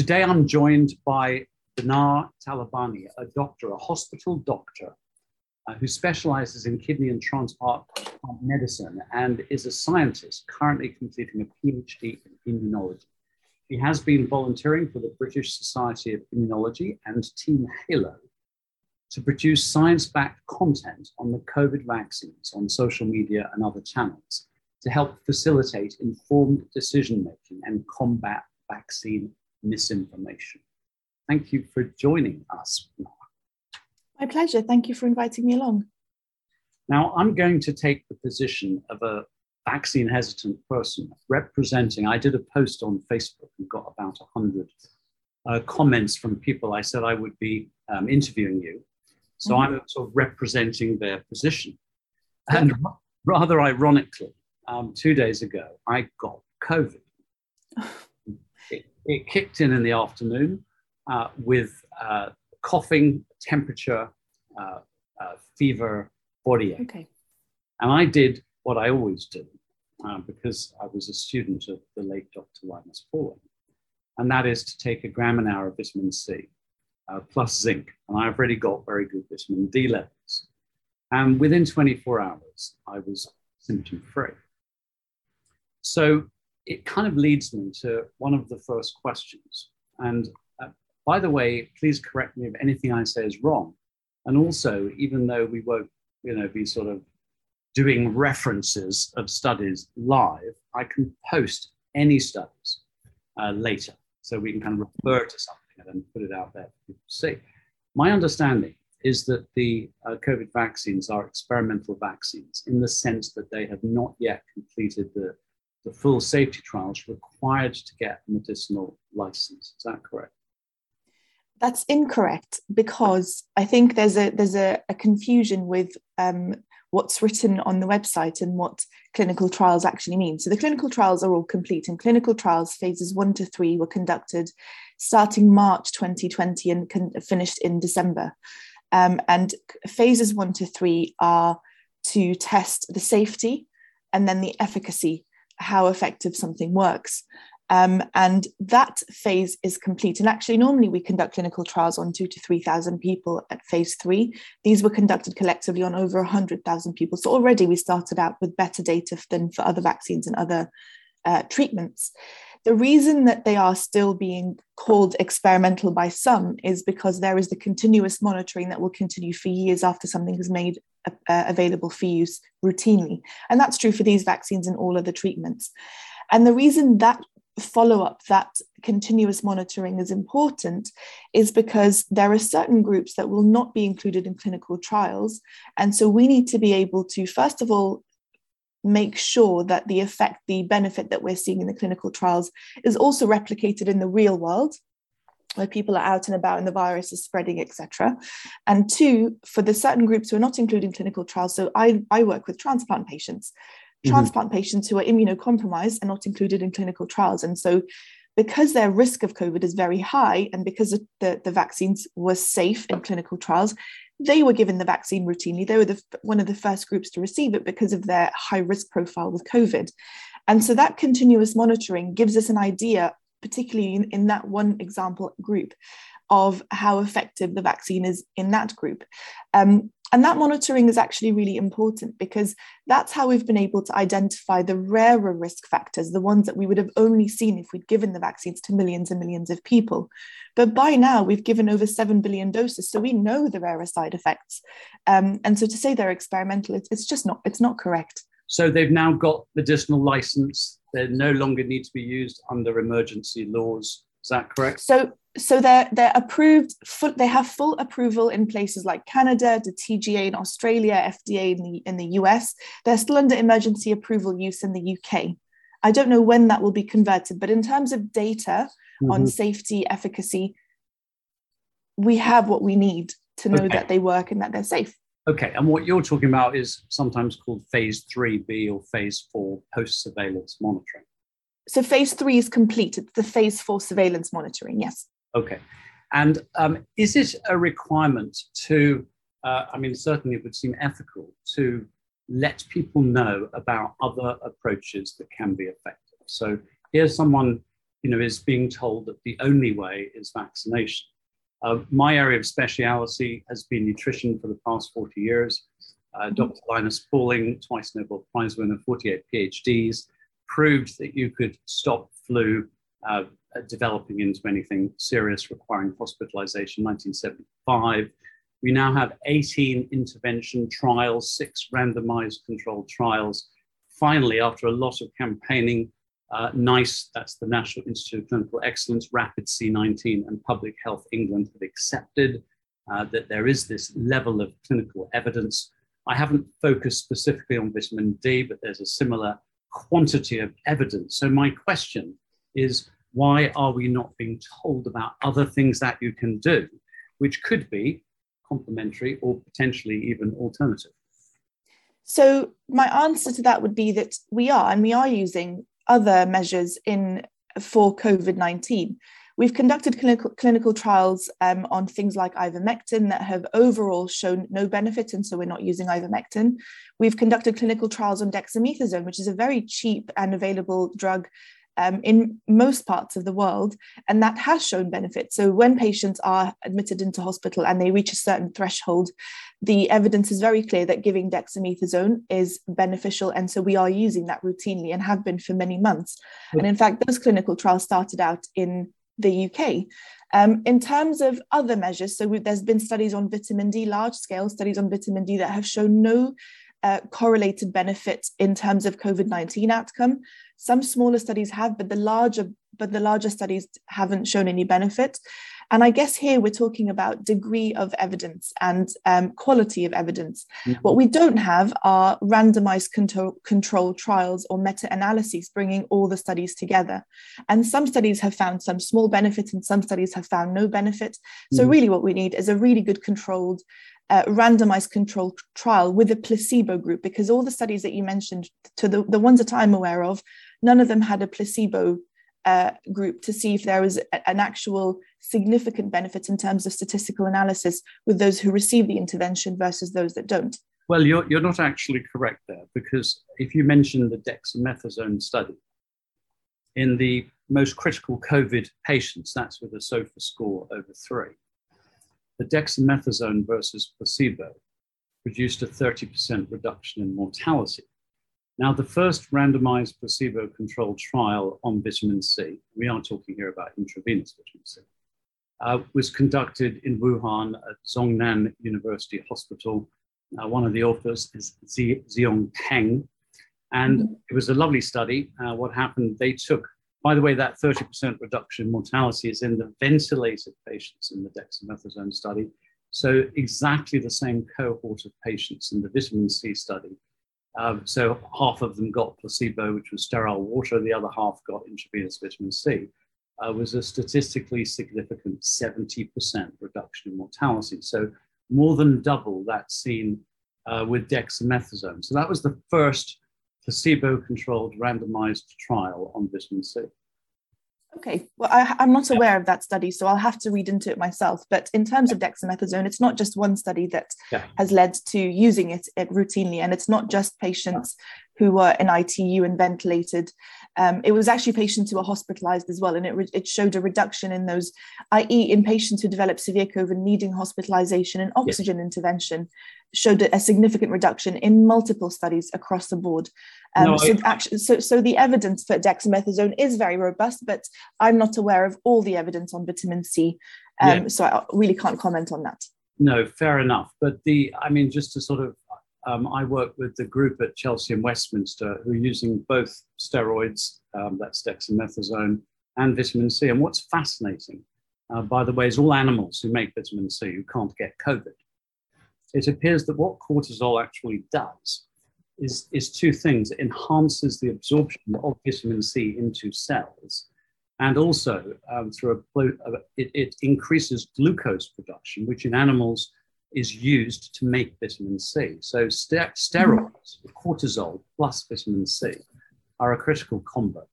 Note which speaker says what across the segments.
Speaker 1: Today I'm joined by Bnar Talabani, a doctor, a hospital doctor uh, who specializes in kidney and transplant medicine and is a scientist currently completing a PhD in immunology. He has been volunteering for the British Society of Immunology and Team Halo to produce science backed content on the COVID vaccines on social media and other channels to help facilitate informed decision making and combat vaccine misinformation. Thank you for joining us.
Speaker 2: My pleasure. Thank you for inviting me along.
Speaker 1: Now, I'm going to take the position of a vaccine hesitant person representing. I did a post on Facebook and got about 100 uh, comments from people. I said I would be um, interviewing you. So mm-hmm. I'm sort of representing their position. And rather ironically, um, two days ago, I got COVID. it, kicked in in the afternoon uh, with uh, coughing, temperature, uh, uh fever, body ache. Okay. And I did what I always do uh, because I was a student of the late Dr. Linus Pauling, and that is to take a gram an hour of vitamin C uh, plus zinc. And I've already got very good vitamin D levels. And within 24 hours, I was symptom free. So it kind of leads me to one of the first questions. And uh, by the way, please correct me if anything I say is wrong. And also, even though we won't, you know, be sort of doing references of studies live, I can post any studies uh, later. So we can kind of refer to something and then put it out there for people to see. My understanding is that the uh, COVID vaccines are experimental vaccines in the sense that they have not yet completed the the full safety trials required to get medicinal license. Is that correct?
Speaker 2: That's incorrect because I think there's a there's a, a confusion with um, what's written on the website and what clinical trials actually mean. So the clinical trials are all complete, and clinical trials phases one to three were conducted starting March 2020 and con- finished in December. Um, and phases one to three are to test the safety and then the efficacy how effective something works. Um, and that phase is complete. And actually, normally we conduct clinical trials on two to 3,000 people at phase three. These were conducted collectively on over 100,000 people. So already we started out with better data than for other vaccines and other uh, treatments. The reason that they are still being called experimental by some is because there is the continuous monitoring that will continue for years after something is made available for use routinely. And that's true for these vaccines and all other treatments. And the reason that follow up, that continuous monitoring is important, is because there are certain groups that will not be included in clinical trials. And so we need to be able to, first of all, make sure that the effect, the benefit that we're seeing in the clinical trials is also replicated in the real world where people are out and about and the virus is spreading, etc. And two, for the certain groups who are not including clinical trials, so I, I work with transplant patients, mm-hmm. transplant patients who are immunocompromised and not included in clinical trials. And so because their risk of COVID is very high and because the, the vaccines were safe in clinical trials, they were given the vaccine routinely. They were the, one of the first groups to receive it because of their high risk profile with COVID. And so that continuous monitoring gives us an idea, particularly in, in that one example group, of how effective the vaccine is in that group. Um, and that monitoring is actually really important because that's how we've been able to identify the rarer risk factors, the ones that we would have only seen if we'd given the vaccines to millions and millions of people. But by now, we've given over 7 billion doses, so we know the rarer side effects. Um, and so to say they're experimental, it's, it's just not, it's not correct.
Speaker 1: So they've now got medicinal license. They no longer need to be used under emergency laws. Is that correct?
Speaker 2: So so they're they're approved full, they have full approval in places like Canada, the TGA in Australia, FDA in the in the US. They're still under emergency approval use in the UK. I don't know when that will be converted, but in terms of data mm-hmm. on safety, efficacy, we have what we need to know okay. that they work and that they're safe.
Speaker 1: Okay, and what you're talking about is sometimes called phase 3B or phase 4 post surveillance monitoring.
Speaker 2: So phase 3 is complete, it's the phase 4 surveillance monitoring, yes.
Speaker 1: Okay. And um, is it a requirement to, uh, I mean, certainly it would seem ethical to let people know about other approaches that can be effective? So here's someone you know, is being told that the only way is vaccination. Uh, my area of speciality has been nutrition for the past 40 years. Uh, mm-hmm. Dr. Linus Pauling, twice Nobel Prize winner, 48 PhDs, proved that you could stop flu uh, developing into anything serious requiring hospitalization 1975. We now have 18 intervention trials, six randomized controlled trials. Finally, after a lot of campaigning, uh, NICE, that's the National Institute of Clinical Excellence, Rapid C19, and Public Health England have accepted uh, that there is this level of clinical evidence. I haven't focused specifically on vitamin D, but there's a similar quantity of evidence. So, my question is why are we not being told about other things that you can do, which could be complementary or potentially even alternative?
Speaker 2: So, my answer to that would be that we are, and we are using other measures in for COVID 19. We've conducted clinical, clinical trials um, on things like ivermectin that have overall shown no benefit, and so we're not using ivermectin. We've conducted clinical trials on dexamethasone, which is a very cheap and available drug um, in most parts of the world, and that has shown benefit. So, when patients are admitted into hospital and they reach a certain threshold, the evidence is very clear that giving dexamethasone is beneficial. And so, we are using that routinely and have been for many months. And in fact, those clinical trials started out in the UK. Um, in terms of other measures, so there's been studies on vitamin D, large scale studies on vitamin D that have shown no uh, correlated benefit in terms of COVID 19 outcome. Some smaller studies have, but the larger but the larger studies haven't shown any benefit. And I guess here we're talking about degree of evidence and um, quality of evidence. Mm-hmm. What we don't have are randomized control, control trials or meta analyses bringing all the studies together. And some studies have found some small benefit, and some studies have found no benefit. So, mm-hmm. really, what we need is a really good controlled uh, randomized control trial with a placebo group because all the studies that you mentioned to the, the ones that i'm aware of none of them had a placebo uh, group to see if there was a, an actual significant benefit in terms of statistical analysis with those who receive the intervention versus those that don't
Speaker 1: well you're, you're not actually correct there because if you mention the dexamethasone study in the most critical covid patients that's with a sofa score over three the dexamethasone versus placebo produced a 30% reduction in mortality. Now, the first randomized placebo controlled trial on vitamin C, we are talking here about intravenous vitamin C, uh, was conducted in Wuhan at Zhongnan University Hospital. Uh, one of the authors is Zhiyong Peng. And it was a lovely study. Uh, what happened, they took by the way, that 30% reduction in mortality is in the ventilated patients in the dexamethasone study. So exactly the same cohort of patients in the vitamin C study. Um, so half of them got placebo, which was sterile water. The other half got intravenous vitamin C. Uh, was a statistically significant 70% reduction in mortality. So more than double that seen uh, with dexamethasone. So that was the first placebo-controlled randomized trial on vitamin C.
Speaker 2: Okay, well, I, am not aware of that study, so I'll have to read into it myself. But in terms of dexamethasone, it's not just one study that yeah. has led to using it, it, routinely, and it's not just patients who were in ITU and ventilated. Um, it was actually patients who were hospitalized as well, and it, re- it showed a reduction in those, i.e., in patients who developed severe COVID needing hospitalization and oxygen yes. intervention, showed a significant reduction in multiple studies across the board. Um, no, so, I, actually, so, so the evidence for dexamethasone is very robust, but I'm not aware of all the evidence on vitamin C, um, yeah. so I really can't comment on that.
Speaker 1: No, fair enough. But the, I mean, just to sort of um, I work with the group at Chelsea and Westminster who are using both steroids, um, that's dexamethasone, and vitamin C. And what's fascinating, uh, by the way, is all animals who make vitamin C who can't get COVID. It appears that what cortisol actually does is, is two things. It enhances the absorption of vitamin C into cells, and also um, through a, it, it increases glucose production, which in animals is used to make vitamin C. So st- steroids, cortisol plus vitamin C, are a critical combo.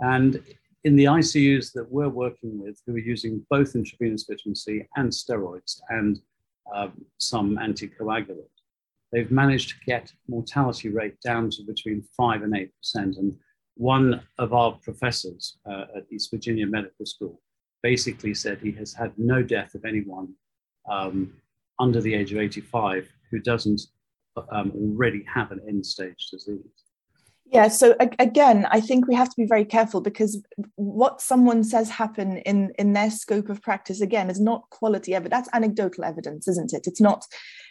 Speaker 1: And in the ICUs that we're working with, who are using both intravenous vitamin C and steroids and um, some anticoagulants, they've managed to get mortality rate down to between five and eight percent. And one of our professors uh, at East Virginia Medical School basically said he has had no death of anyone um, under the age of 85 who doesn't um, already have an end stage disease.
Speaker 2: Yeah, so again, I think we have to be very careful because what someone says happen in in their scope of practice again is not quality evidence. That's anecdotal evidence, isn't it? It's not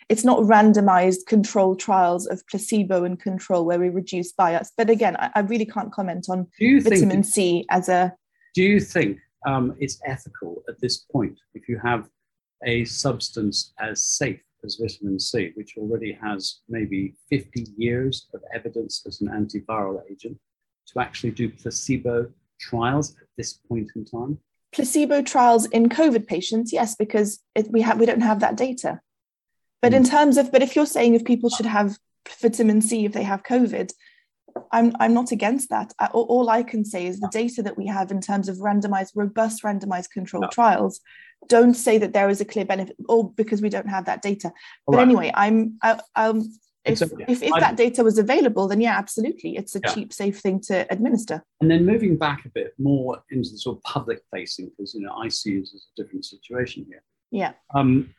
Speaker 2: it's not randomized control trials of placebo and control where we reduce bias. But again, I, I really can't comment on vitamin C as a.
Speaker 1: Do you think um, it's ethical at this point if you have a substance as safe as vitamin C, which already has maybe 50 years of evidence as an antiviral agent, to actually do placebo trials at this point in time?
Speaker 2: Placebo trials in COVID patients, yes, because it, we have we don't have that data. But mm. in hmm. terms of, but if you're saying if people should have vitamin C if they have COVID, I'm I'm not against that. I, all I can say is the data that we have in terms of randomized, robust randomized controlled no. trials don't say that there is a clear benefit, or because we don't have that data. But right. anyway, I'm I, um, if, a, if, if that data was available, then yeah, absolutely, it's a yeah. cheap, safe thing to administer.
Speaker 1: And then moving back a bit more into the sort of public facing, because you know ICUs is a different situation here.
Speaker 2: Yeah.
Speaker 1: Um,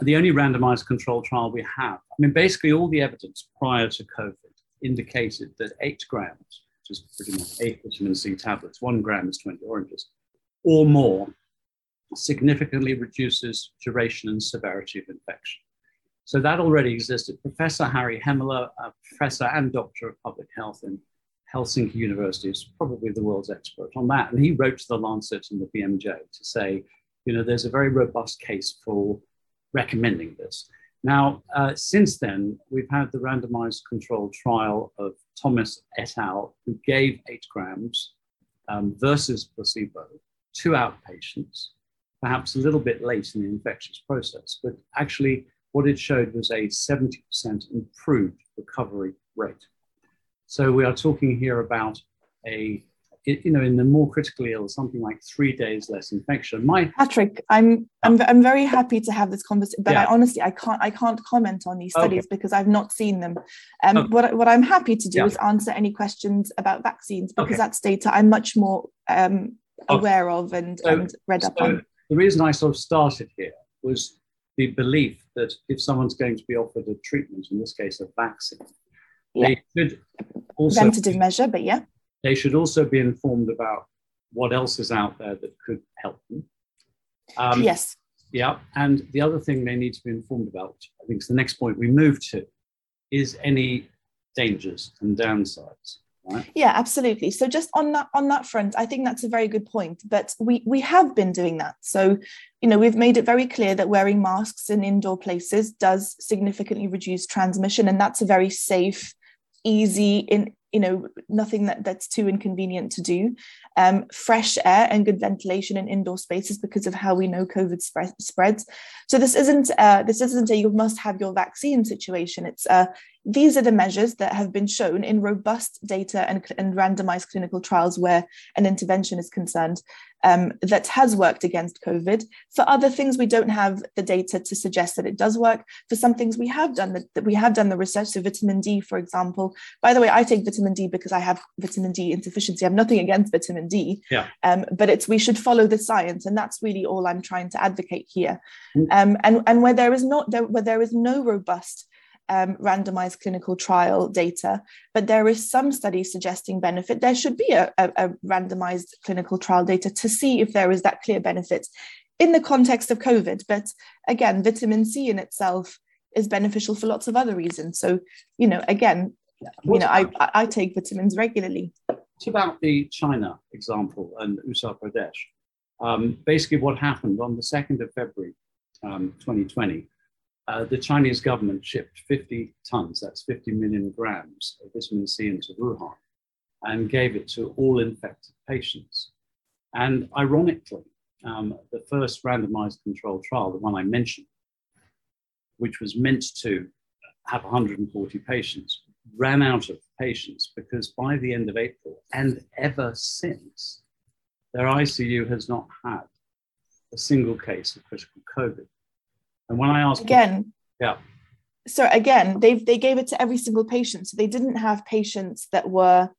Speaker 1: the only randomized control trial we have, I mean, basically all the evidence prior to COVID indicated that eight grams, which is pretty much eight vitamin C tablets, one gram is 20 oranges, or more, significantly reduces duration and severity of infection. So that already existed. Professor Harri Hemilä, a professor and doctor of public health in Helsinki University, is probably the world's expert on that. And he wrote to the Lancet and the BMJ to say, you know, there's a very robust case for recommending this. Now, uh, since then, we've had the randomized controlled trial of Thomas et al., who gave eight grams um, versus placebo to outpatients, perhaps a little bit late in the infectious process. But actually, what it showed was a 70% improved recovery rate. So we are talking here about a you know, in the more critically ill, something like three days less infection. My
Speaker 2: Patrick, I'm I'm I'm very happy to have this conversation, but yeah. I honestly I can't I can't comment on these studies okay. because I've not seen them. Um, okay. what what I'm happy to do yeah. is answer any questions about vaccines because okay. that's data I'm much more um, aware of and, so, and read so up on.
Speaker 1: The reason I sort of started here was the belief that if someone's going to be offered a treatment, in this case a vaccine, yeah. they should
Speaker 2: also preventative measure, but yeah
Speaker 1: they should also be informed about what else is out there that could help them.
Speaker 2: Um, yes.
Speaker 1: Yeah. And the other thing they need to be informed about, I think is the next point we move to, is any dangers and downsides. Right?
Speaker 2: Yeah, absolutely. So just on that on that front, I think that's a very good point. But we we have been doing that. So, you know, we've made it very clear that wearing masks in indoor places does significantly reduce transmission, and that's a very safe, easy, in you know nothing that that's too inconvenient to do. Um, fresh air and good ventilation in indoor spaces because of how we know covid spread, spreads. So this isn't uh, this isn't a you must have your vaccine situation. It's uh, these are the measures that have been shown in robust data and, and randomized clinical trials where an intervention is concerned um, that has worked against COVID. For other things, we don't have the data to suggest that it does work. For some things, we have done the, that we have done the research. So vitamin D, for example. By the way, I take vitamin D because I have vitamin D insufficiency. I have nothing against vitamin
Speaker 1: D. Yeah. Um,
Speaker 2: but it's we should follow the science, and that's really all I'm trying to advocate here. Mm. Um, and and where there is not there, where there is no robust um, randomized clinical trial data, but there is some studies suggesting benefit. There should be a, a, a randomized clinical trial data to see if there is that clear benefit in the context of COVID. But again, vitamin C in itself is beneficial for lots of other reasons. So, you know, again, you know, I, I take vitamins regularly.
Speaker 1: What about the China example and Uttar Pradesh? Um, basically, what happened on the 2nd of February um, 2020, uh, the Chinese government shipped 50 tons, that's 50 million grams of vitamin C into Wuhan and gave it to all infected patients. And ironically, um, the first randomized controlled trial, the one I mentioned, which was meant to have 140 patients, ran out of patients because by the end of April and ever since, their ICU has not had a single case of critical COVID. And when I asked
Speaker 2: again,
Speaker 1: yeah.
Speaker 2: So again, they they gave it to every single patient. So they didn't have patients that were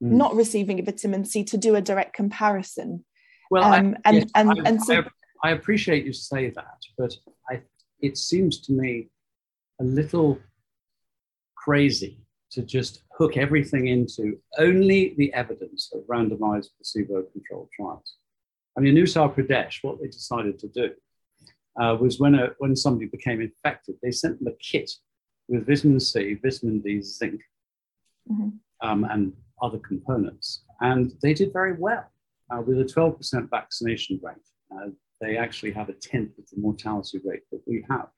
Speaker 2: not receiving a vitamin C to do a direct comparison.
Speaker 1: Well,
Speaker 2: Um,
Speaker 1: I,
Speaker 2: and-
Speaker 1: yes,
Speaker 2: and-
Speaker 1: I,
Speaker 2: and so-
Speaker 1: I, I appreciate you say that, but I, it seems to me a little crazy to just hook everything into only the evidence of randomized placebo-controlled trials. I mean, in Uttar Pradesh, what they decided to do uh, was when, a, when somebody became infected, they sent them a kit with vitamin C, vitamin D, zinc,
Speaker 2: Mhm.
Speaker 1: um, and other components. And they did very well uh, with a 12% vaccination rate. Uh, they actually have a tenth of the mortality rate that we have.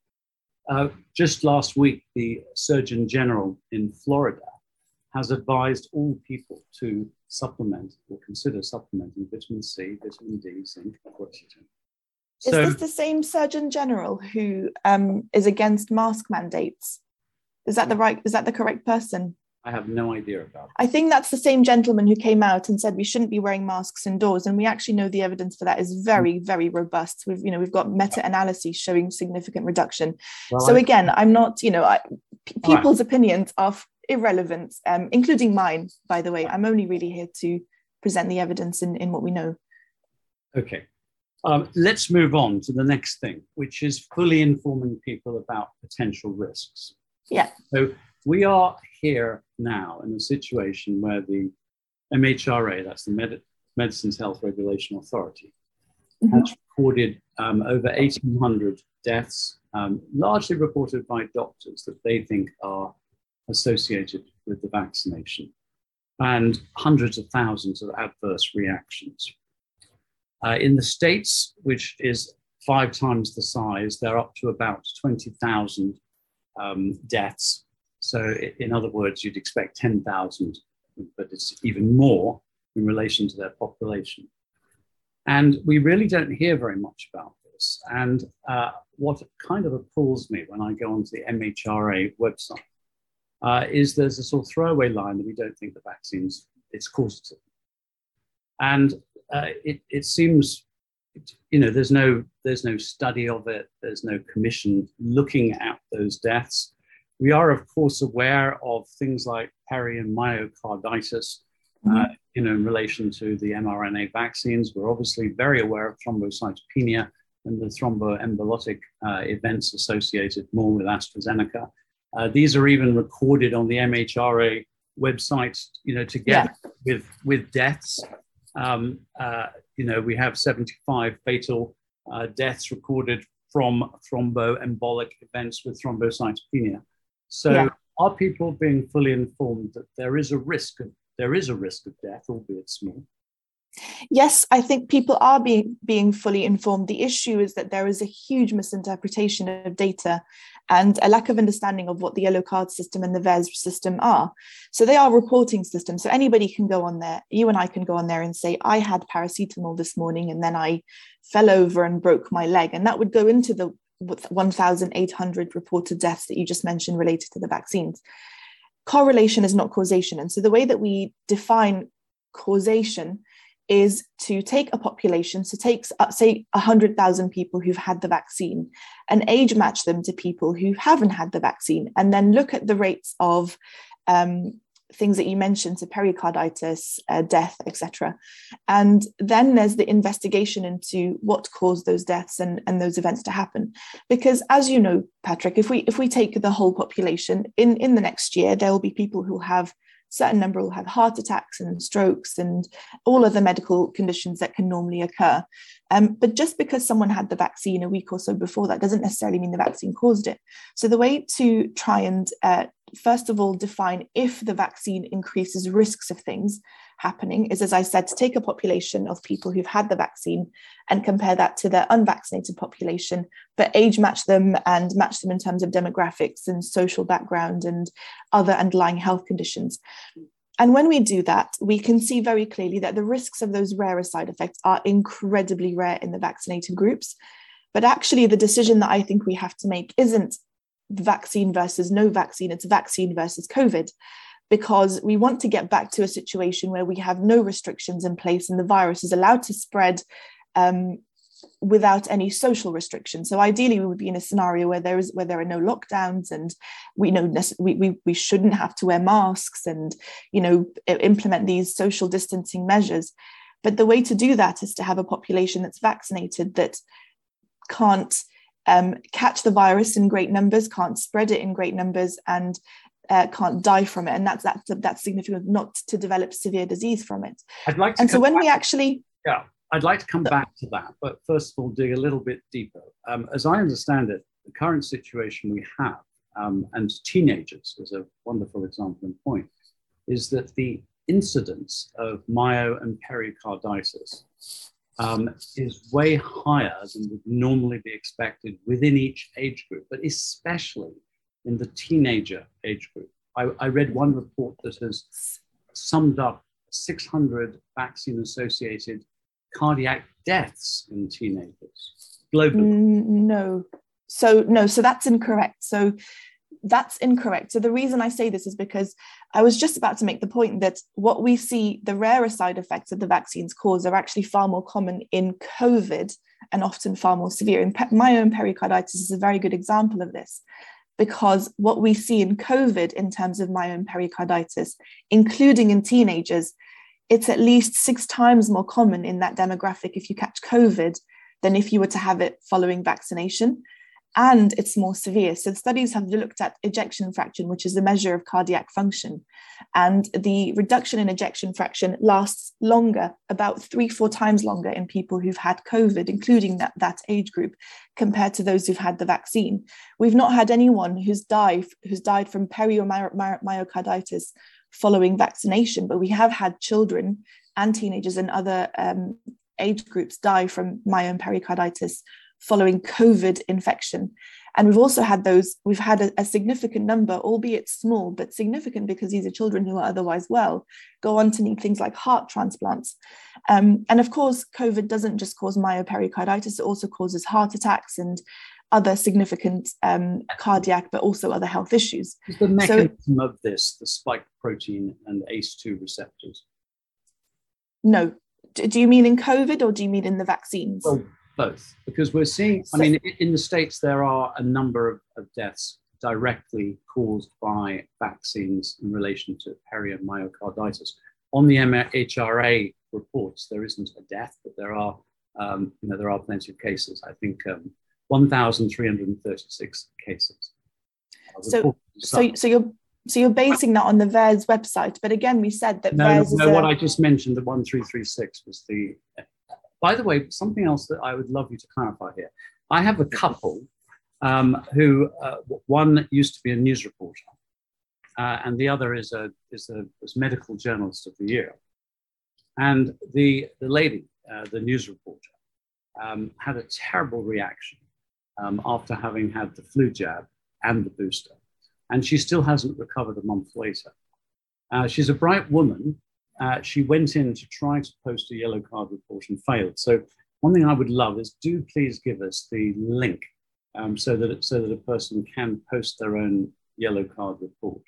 Speaker 1: Uh, just last week, the Surgeon General in Florida has advised all people to supplement or consider supplementing vitamin C, vitamin D, zinc, quercetin.
Speaker 2: Is this the same Surgeon General who um, is against mask mandates? Is that the right? Is that the correct person?
Speaker 1: I have no idea about.
Speaker 2: I think that's the same gentleman who came out and said we shouldn't be wearing masks indoors, and we actually know the evidence for that is very, very robust. We've, you know, we've got meta-analyses showing significant reduction.
Speaker 1: Well,
Speaker 2: so
Speaker 1: I-
Speaker 2: again, I'm not, you know, I, p-
Speaker 1: All right.
Speaker 2: people's opinions are irrelevant, um, including mine. By the way, I'm only really here to present the evidence in, in what we know.
Speaker 1: Okay. Um, let's move on to the next thing, which is fully informing people about potential risks.
Speaker 2: Yeah.
Speaker 1: So we are here now in a situation where the MHRA, that's the Medi- Medicines Health Regulation Authority,
Speaker 2: Mhm.
Speaker 1: has recorded um, over 1,800 deaths, um, largely reported by doctors that they think are associated with the vaccination, and hundreds of thousands of adverse reactions. Uh, in the States, which is five times the size, they're up to about 20,000 um, deaths. So, in other words, you'd expect 10,000, but it's even more in relation to their population. And we really don't hear very much about this. And uh, what kind of appalls me when I go onto the MHRA website uh, is there's a sort of throwaway line that we don't think the vaccine's it's causative. And uh, it, it seems, you know, there's no there's no study of it. There's no commission looking at those deaths. We are, of course, aware of things like peri and myocarditis, uh, you know, in relation to the mRNA vaccines. We're obviously very aware of thrombocytopenia and the thromboembolic uh, events associated more with AstraZeneca. Uh, these are even recorded on the MHRA website, you know, together with with deaths. Um, uh, you know, we have 75 fatal uh, deaths recorded from thromboembolic events with thrombocytopenia. So,
Speaker 2: Yeah.
Speaker 1: are people being fully informed that there is a risk of there is a risk of death, albeit small?
Speaker 2: Yes, I think people are being being fully informed. The issue is that there is a huge misinterpretation of data and a lack of understanding of what the yellow card system and the VAERS system are. So they are reporting systems. So anybody can go on there. You and I can go on there and say, I had paracetamol this morning and then I fell over and broke my leg. And that would go into the 1,800 reported deaths that you just mentioned related to the vaccines. Correlation is not causation. And so the way that we define causation is to take a population, so take uh, say 100,000 people who've had the vaccine and age match them to people who haven't had the vaccine, and then look at the rates of um, things that you mentioned, so pericarditis, uh, death, etc. And then there's the investigation into what caused those deaths and, and those events to happen. Because as you know, Patrick, if we if we take the whole population in in the next year, there will be people who have certain number will have heart attacks and strokes and all other medical conditions that can normally occur. Um, but just because someone had the vaccine a week or so before, that doesn't necessarily mean the vaccine caused it. So the way to try and uh, first of all define if the vaccine increases risks of things happening is, as I said, to take a population of people who've had the vaccine and compare that to their unvaccinated population, but age match them and match them in terms of demographics and social background and other underlying health conditions. And when we do that, we can see very clearly that the risks of those rarer side effects are incredibly rare in the vaccinated groups. But actually, the decision that I think we have to make isn't vaccine versus no vaccine, it's vaccine versus COVID because we want to get back to a situation where we have no restrictions in place and the virus is allowed to spread um, without any social restrictions. So ideally, we would be in a scenario where there is where there are no lockdowns, and we know we, we we shouldn't have to wear masks, and you know implement these social distancing measures. But the way to do that is to have a population that's vaccinated that can't um, catch the virus in great numbers, can't spread it in great numbers, and uh, can't die from it. And that's that's that's significant not to develop severe disease from it.
Speaker 1: I'd like
Speaker 2: to. And so when back. we actually
Speaker 1: yeah I'd like to come back to that, but first of all, dig a little bit deeper. Um, as I understand it, the current situation we have, um, and teenagers is a wonderful example and point, is that the incidence of myo and pericarditis um, is way higher than would normally be expected within each age group, but especially in the teenager age group. I, I read one report that has summed up 600 vaccine associated cardiac deaths in teenagers globally?
Speaker 2: No. So, no, so that's incorrect. So, that's incorrect. So, the reason I say this is because I was just about to make the point that what we see, the rarer side effects that the vaccines cause, are actually far more common in COVID and often far more severe. And myopericarditis is a very good example of this because what we see in COVID in terms of myopericarditis, including in teenagers, it's at least six times more common in that demographic if you catch COVID than if you were to have it following vaccination. And it's more severe. So, studies have looked at ejection fraction, which is a measure of cardiac function. And the reduction in ejection fraction lasts longer, about three, four times longer in people who've had COVID, including that, that age group, compared to those who've had the vaccine. We've not had anyone who's died, who's died from peri following vaccination, but we have had children and teenagers and other um, age groups die from myo pericarditis following COVID infection. And we've also had those, we've had a, a, significant number, albeit small, but significant because these are children who are otherwise well, go on to need things like heart transplants. Um, and of course, COVID doesn't just cause myopericarditis, it also causes heart attacks and other significant um, cardiac, but also other health issues.
Speaker 1: Is the mechanism so, of this the spike protein and ACE2 receptors?
Speaker 2: No. Do you mean in COVID or do you mean in the vaccines?
Speaker 1: Well, both, because we're seeing, I mean, in the States, there are a number of, of deaths directly caused by vaccines in relation to peri and myocarditis. On the MHRA reports, there isn't a death, but there are, um, you know, there are plenty of cases. I think um, 1,336 cases.
Speaker 2: So, so, so you're so you're basing that on the VAERS website, but again, we said that
Speaker 1: no,
Speaker 2: VAERS
Speaker 1: no, what I just mentioned, the 1336 was the. By the way, something else that I would love you to clarify here. I have a couple um, who uh, one used to be a news reporter, uh, and the other is a is a was medical journalist of the year. And the the lady, uh, the news reporter, um, had a terrible reaction um, after having had the flu jab and the booster. And she still hasn't recovered a month later. Uh, she's a bright woman. Uh, she went in to try to post a yellow card report and failed. So, one thing I would love is do please give us the link um, so, that, so that a person can post their own yellow card report.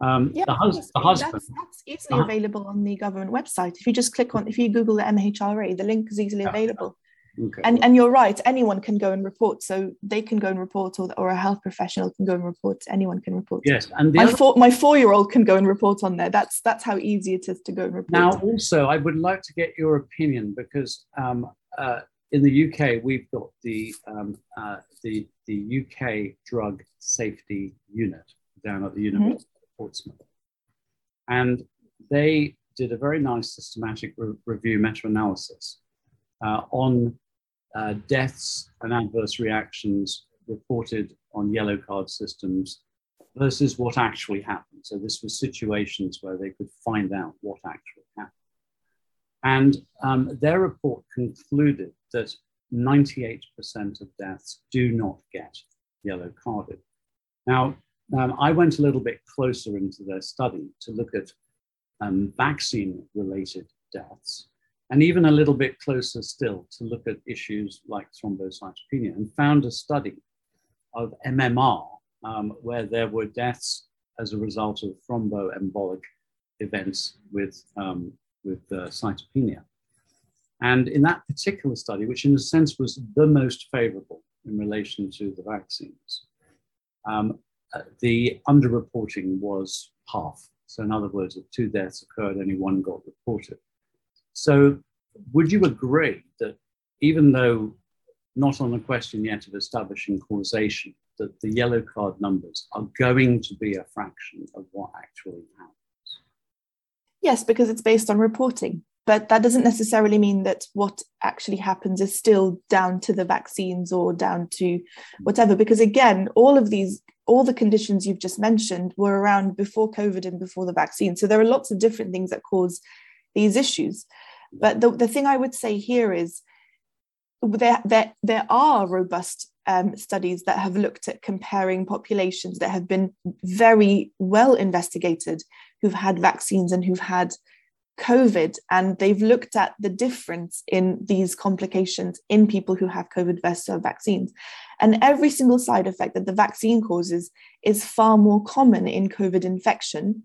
Speaker 2: Um, yeah, the, hus- the husband. That's, that's easily uh, available on the government website. If you just click on, if you Google the MHRA, the link is easily available. Okay. And, and you're right, anyone can go and report. So they can go and report, or, or a health professional can go and report. Anyone can report.
Speaker 1: Yes. And
Speaker 2: my, other... four, my four year old can go and report on there. That's that's how easy it is to go and report.
Speaker 1: Now, also, I would like to get your opinion because um, uh, in the UK, we've got the, um, uh, the, the UK Drug Safety Unit down at the mm-hmm. University mm-hmm. of Portsmouth. And they did a very nice systematic re- review meta analysis uh, on uh, deaths and adverse reactions reported on yellow card systems versus what actually happened. So this was situations where they could find out what actually happened. And um, their report concluded that 98% of deaths do not get yellow carded. Now, um, I went a little bit closer into their study to look at um, vaccine related deaths and even a little bit closer still to look at issues like thrombocytopenia and found a study of MMR um, where there were deaths as a result of thromboembolic events with, um, with uh, cytopenia. And in that particular study, which in a sense was the most favorable in relation to the vaccines, um, uh, the underreporting was half. So, in other words, if two deaths occurred, only one got reported. So, would you agree that even though not on the question yet of establishing causation, that the yellow card numbers are going to be a fraction of what actually happens?
Speaker 2: Yes, because it's based on reporting. But that doesn't necessarily mean that what actually happens is still down to the vaccines or down to hmm. whatever. Because again, all of these, all the conditions you've just mentioned were around before COVID and before the vaccine. So there are lots of different things that cause these issues. But the, the thing I would say here is there, there, there are robust um, studies that have looked at comparing populations that have been very well investigated who've had vaccines and who've had COVID, and they've looked at the difference in these complications in people who have COVID versus vaccines. And every single side effect that the vaccine causes is far more common in COVID infection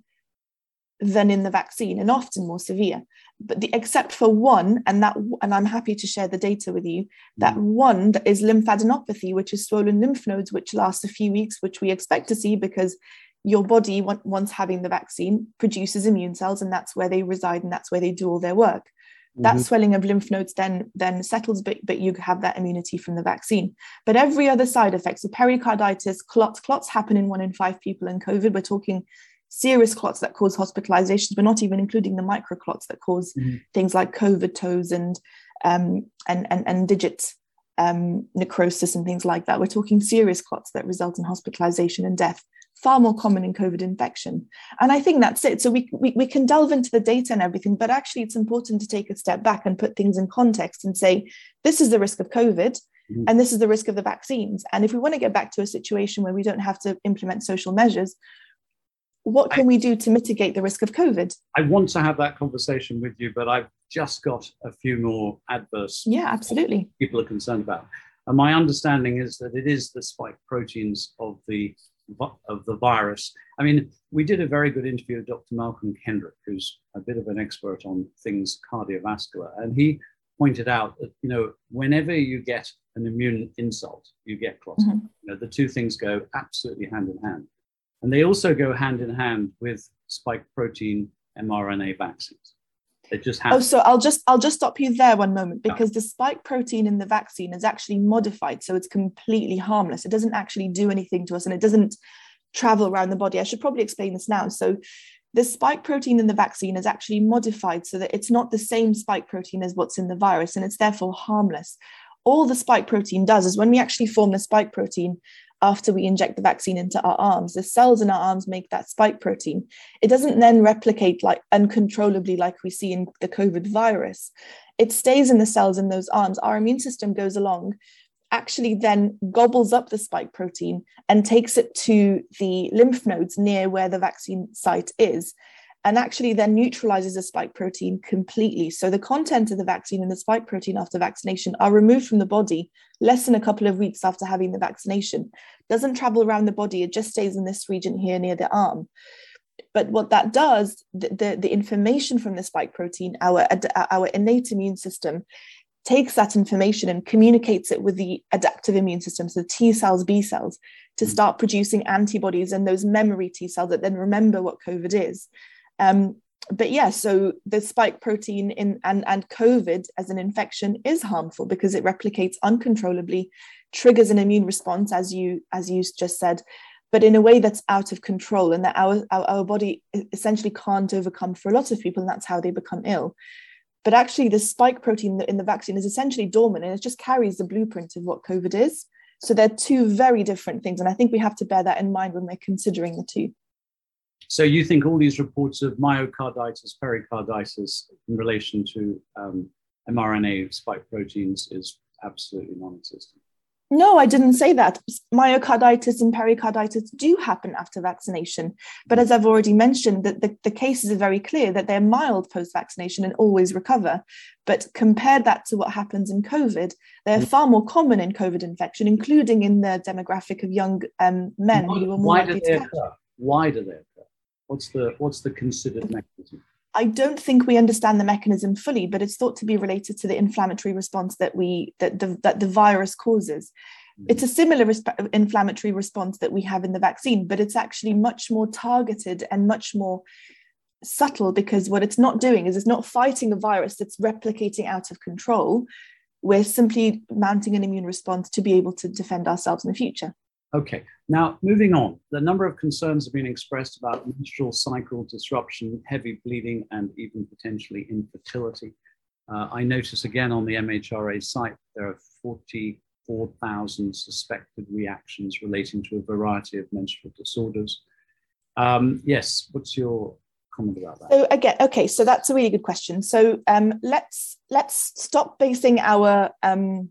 Speaker 2: than in the vaccine and often more severe but the, except for one and that and i'm happy to share the data with you that mm. one is lymphadenopathy which is swollen lymph nodes which lasts a few weeks which we expect to see because your body once having the vaccine produces immune cells and that's where they reside and that's where they do all their work mm-hmm. that swelling of lymph nodes then then settles but, but you have that immunity from the vaccine but every other side effect so pericarditis clots clots happen in one in five people in covid we're talking serious clots that cause hospitalizations, but not even including the microclots that cause mm-hmm. things like COVID toes and um, and, and and digit um, necrosis and things like that. We're talking serious clots that result in hospitalization and death, far more common in COVID infection. And I think that's it. So we, we, we can delve into the data and everything, but actually it's important to take a step back and put things in context and say, this is the risk of COVID. Mm-hmm. And this is the risk of the vaccines. And if we want to get back to a situation where we don't have to implement social measures, what can I, we do to mitigate the risk of COVID?
Speaker 1: I want to have that conversation with you, but I've just got a few more adverse.
Speaker 2: Yeah, absolutely.
Speaker 1: People are concerned about. And my understanding is that it is the spike proteins of the of the virus. I mean, we did a very good interview with Dr. Malcolm Kendrick, who's a bit of an expert on things cardiovascular, and he pointed out that you know whenever you get an immune insult, you get clotting. Mm-hmm. You know, the two things go absolutely hand in hand. And they also go hand in hand with spike protein mRNA vaccines. It just
Speaker 2: happens. Oh, so I'll just I'll just stop you there one moment because yeah. the spike protein in the vaccine is actually modified, so it's completely harmless. It doesn't actually do anything to us, and it doesn't travel around the body. I should probably explain this now. So the spike protein in the vaccine is actually modified so that it's not the same spike protein as what's in the virus, and it's therefore harmless. All the spike protein does is when we actually form the spike protein, after we inject the vaccine into our arms. The cells in our arms make that spike protein. It doesn't then replicate like uncontrollably like we see in the COVID virus. It stays in the cells in those arms. Our immune system goes along, actually then gobbles up the spike protein and takes it to the lymph nodes near where the vaccine site is and actually then neutralizes the spike protein completely. So the content of the vaccine and the spike protein after vaccination are removed from the body less than a couple of weeks after having the vaccination. Doesn't travel around the body, it just stays in this region here near the arm. But what that does, the, the, the information from the spike protein, our, our innate immune system, takes that information and communicates it with the adaptive immune system, so T cells, B cells, to mm. start producing antibodies and those memory T cells that then remember what COVID is. Um, but yeah, so the spike protein in and, and COVID as an infection is harmful because it replicates uncontrollably, triggers an immune response, as you as you just said, but in a way that's out of control and that our, our, our body essentially can't overcome for a lot of people, and that's how they become ill. But actually, the spike protein in the vaccine is essentially dormant and it just carries the blueprint of what COVID is. So they're two very different things. And I think we have to bear that in mind when we're considering the two.
Speaker 1: So you think all these reports of myocarditis, pericarditis in relation to um, mRNA spike proteins is absolutely non-existent?
Speaker 2: No, I didn't say that. Myocarditis and pericarditis do happen after vaccination. But as I've already mentioned, that the, the cases are very clear that they're mild post-vaccination and always recover. But compare that to what happens in COVID, they're far more common in COVID infection, including in the demographic of young um, men
Speaker 1: why,
Speaker 2: who are
Speaker 1: more why likely to Why do they occur? What's the what's the considered mechanism?
Speaker 2: I don't think we understand the mechanism fully, but it's thought to be related to the inflammatory response that we that the that the virus causes. Mm. It's a similar resp- inflammatory response that we have in the vaccine, but it's actually much more targeted and much more subtle because what it's not doing is it's not fighting a virus that's replicating out of control. We're simply mounting an immune response to be able to defend ourselves in the future.
Speaker 1: Okay, now moving on. The number of concerns have been expressed about menstrual cycle disruption, heavy bleeding, and even potentially infertility. Uh, I notice again on the MHRA site there are 44,000 suspected reactions relating to a variety of menstrual disorders. Um, yes, what's your comment about that?
Speaker 2: So again, okay, so that's a really good question. So um, let's let's stop basing our um,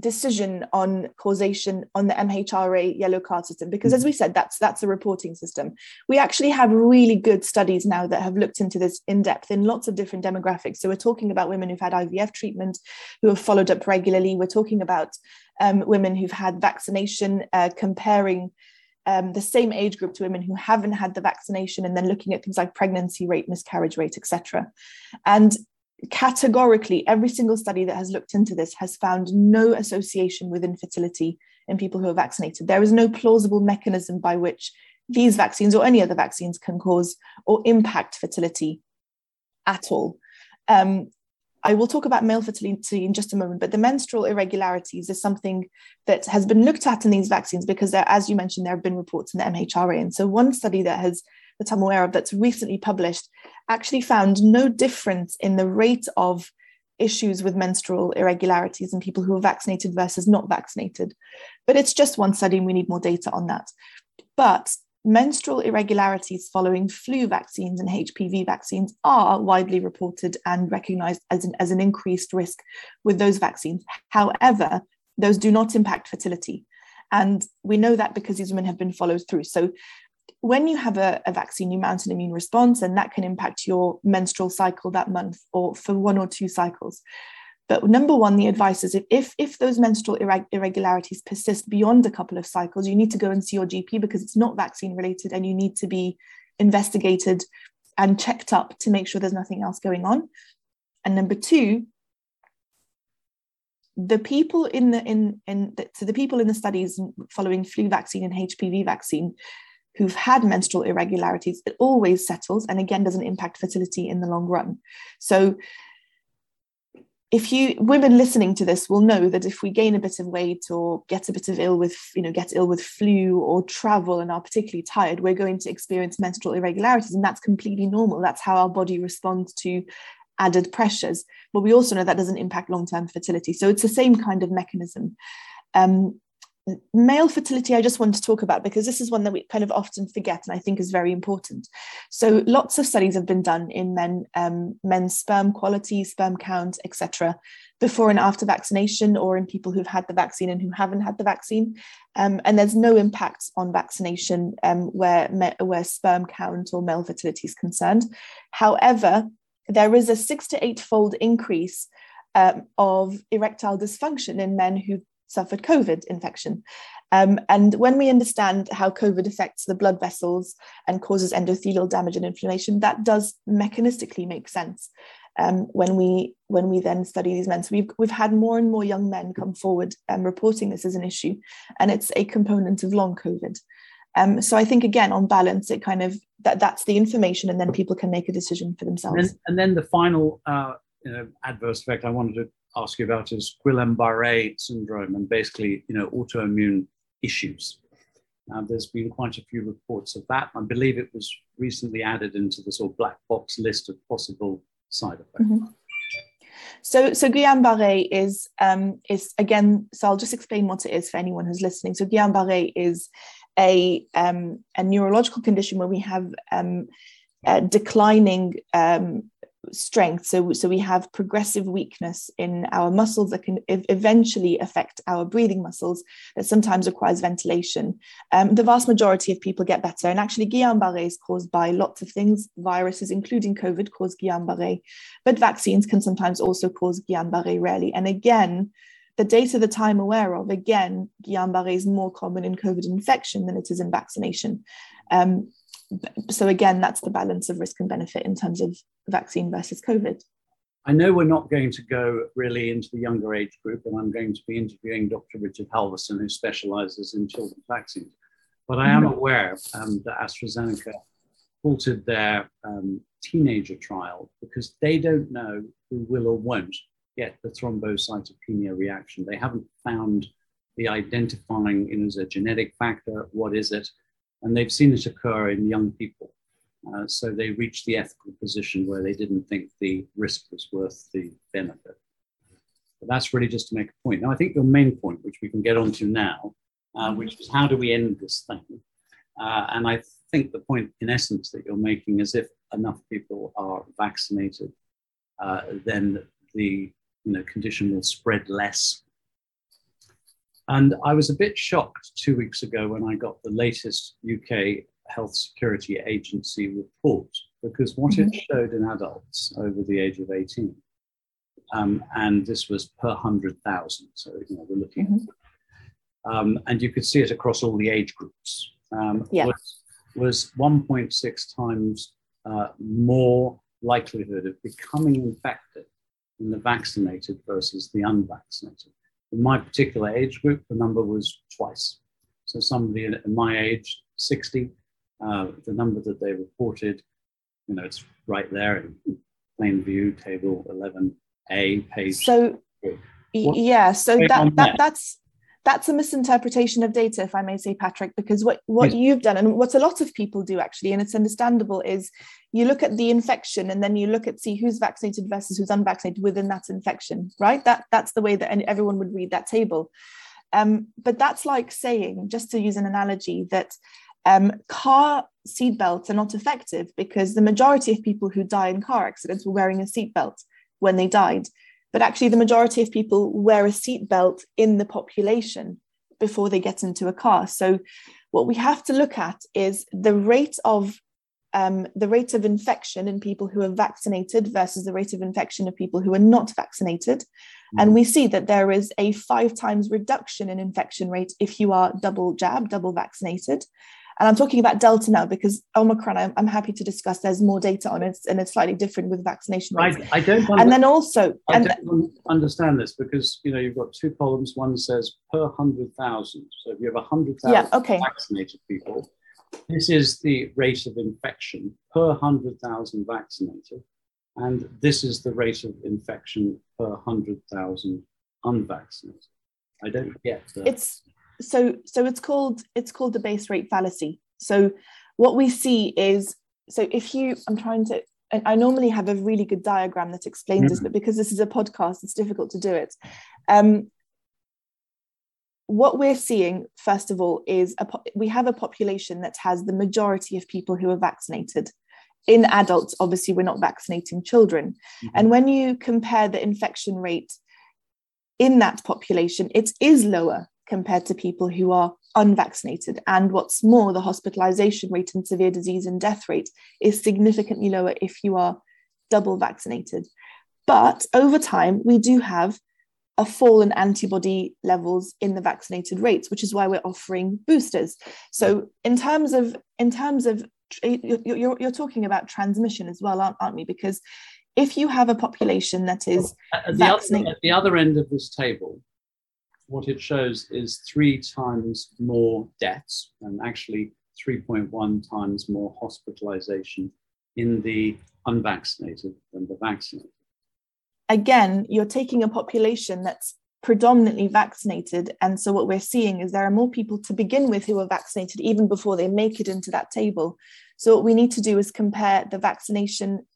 Speaker 2: decision on causation on the MHRA yellow card system because as we said that's that's a reporting system. We actually have really good studies now that have looked into this in depth in lots of different demographics. So we're talking about women who've had IVF treatment who have followed up regularly. We're talking about um, women who've had vaccination uh, comparing um, the same age group to women who haven't had the vaccination and then looking at things like pregnancy rate miscarriage rate etc and categorically every single study that has looked into this has found no association with infertility in people who are vaccinated there is no plausible mechanism by which these vaccines or any other vaccines can cause or impact fertility at all um, I will talk about male fertility in just a moment, but the menstrual irregularities is something that has been looked at in these vaccines because, there, as you mentioned, there have been reports in the MHRA. And so, one study that has that I'm aware of that's recently published actually found no difference in the rate of issues with menstrual irregularities in people who are vaccinated versus not vaccinated. But it's just one study, and we need more data on that. But menstrual irregularities following flu vaccines and HPV vaccines are widely reported and recognized as an, as an increased risk with those vaccines. However, those do not impact fertility. And we know that because these women have been followed through. So when you have a, a, vaccine, you mount an immune response, and that can impact your menstrual cycle that month or for one or two cycles. But number one, the advice is if, if those menstrual irregularities persist beyond a couple of cycles, you need to go and see your GP because it's not vaccine related and you need to be investigated and checked up to make sure there's nothing else going on. And number two, the people in the in in the, so the people in the studies following flu vaccine and HPV vaccine who've had menstrual irregularities, it always settles and again doesn't impact fertility in the long run. So if you women listening to this will know that if we gain a bit of weight or get a bit of ill with you know get ill with flu or travel and are particularly tired we're going to experience menstrual irregularities and that's completely normal. That's how our body responds to added pressures. But we also know that doesn't impact long-term fertility. So it's the same kind of mechanism. Um, male fertility i just want to talk about because this is one that we kind of often forget and i think is very important. So lots of studies have been done in men um, men's sperm quality sperm count etc before and after vaccination or in people who've had the vaccine and who haven't had the vaccine. Um, and there's no impact on vaccination um, where where sperm count or male fertility is concerned. However there is a six to eight fold increase um, of erectile dysfunction in men who suffered COVID infection. Um, and when we understand how COVID affects the blood vessels and causes endothelial damage and inflammation, that does mechanistically make sense. Um, when we when we then study these men, so we've we've had more and more young men come forward um, reporting this as an issue, and it's a component of long COVID. Um, so I think again, on balance, it kind of that that's the information, and then people can make a decision for themselves.
Speaker 1: And then, and then the final uh, you know, adverse effect I wanted to ask you about is Guillain-Barré syndrome and basically, you know, autoimmune issues. Uh, there's been quite a few reports of that. I believe it was recently added into the sort of black box list of possible side effects. Mm-hmm.
Speaker 2: So, so Guillain-Barré is um, is again. So I'll just explain what it is for anyone who's listening. So Guillain-Barré is a um, a neurological condition where we have um, declining um, strength. So, so we have progressive weakness in our muscles that can eventually affect our breathing muscles that sometimes requires ventilation. Um, the vast majority of people get better. And actually, Guillain-Barré is caused by lots of things. Viruses, including COVID, cause Guillain-Barré. But vaccines can sometimes also cause Guillain-Barré rarely. And again, the data that I'm aware of, again, Guillain-Barré is more common in COVID infection than it is in vaccination. Um, so again, that's the balance of risk and benefit in terms of vaccine versus COVID.
Speaker 1: I know we're not going to go really into the younger age group, and I'm going to be interviewing Dr. Richard Halverson, who specializes in children's vaccines. But I am mm-hmm. aware um, that AstraZeneca halted their um, teenager trial because they don't know who will or won't get the thrombocytopenia reaction. They haven't found the identifying, you know, is a genetic factor, what is it? And they've seen it occur in young people. Uh, so they reached the ethical position where they didn't think the risk was worth the benefit. But that's really just to make a point. Now, I think your main point, which we can get onto now, uh, which is how do we end this thing? Uh, and I think the point, in essence, that you're making is if enough people are vaccinated, uh, then the you know, condition will spread less. And I was a bit shocked two weeks ago when I got the latest UK Health Security Agency report because what mm-hmm. it showed in adults over the age of 18, um, and this was per 100,000, so you know, we're looking mm-hmm. at, um, and you could see it across all the age groups, um,
Speaker 2: yeah.
Speaker 1: was, was 1.6 times uh, more likelihood of becoming infected in the vaccinated versus the unvaccinated. In my particular age group, the number was twice. So somebody in my age, 60, uh, the number that they reported, you know, it's right there in plain view, table 11A, page.
Speaker 2: So, yeah, so that, that, that's that's a misinterpretation of data, if I may say, Patrick, because what, what yes. you've done and what a lot of people do actually, and it's understandable, is you look at the infection and then you look at see who's vaccinated versus who's unvaccinated within that infection, right? That that's the way that everyone would read that table. Um, but that's like saying, just to use an analogy, that um, car seatbelts are not effective because the majority of people who die in car accidents were wearing a seatbelt when they died. But actually, the majority of people wear a seatbelt in the population before they get into a car. So, what we have to look at is the rate of um, the rate of infection in people who are vaccinated versus the rate of infection of people who are not vaccinated. Mm. And we see that there is a five times reduction in infection rate if you are double jab, double vaccinated. And I'm talking about Delta now because Omicron, I'm, I'm happy to discuss. There's more data on it, and it's slightly different with vaccination rates.
Speaker 1: I, I don't.
Speaker 2: Under, and then also,
Speaker 1: I and don't understand this because you know you've got two columns. One says per hundred thousand. So if you have hundred thousand yeah, okay. vaccinated people, this is the rate of infection per hundred thousand vaccinated, and this is the rate of infection per hundred thousand unvaccinated. I don't get that.
Speaker 2: It's so so it's called it's called the base rate fallacy. So what we see is so if you i'm trying to and i normally have a really good diagram that explains mm-hmm. this but because this is a podcast it's difficult to do it. Um, what we're seeing first of all is a, we have a population that has the majority of people who are vaccinated. In adults obviously we're not vaccinating children. Mm-hmm. and when you compare the infection rate in that population it is lower compared to people who are unvaccinated. And what's more, the hospitalization rate and severe disease and death rate is significantly lower if you are double vaccinated. But over time, we do have a fall in antibody levels in the vaccinated rates, which is why we're offering boosters. So in terms of in terms of you're, you're, you're talking about transmission as well, aren't, aren't we? Because if you have a population that is
Speaker 1: at the, other, at the other end of this table, what it shows is three times more deaths and actually 3.1 times more hospitalization in the unvaccinated than the vaccinated.
Speaker 2: Again, you're taking a population that's predominantly vaccinated. And so what we're seeing is there are more people to begin with who are vaccinated even before they make it into that table. So what we need to do is compare the vaccination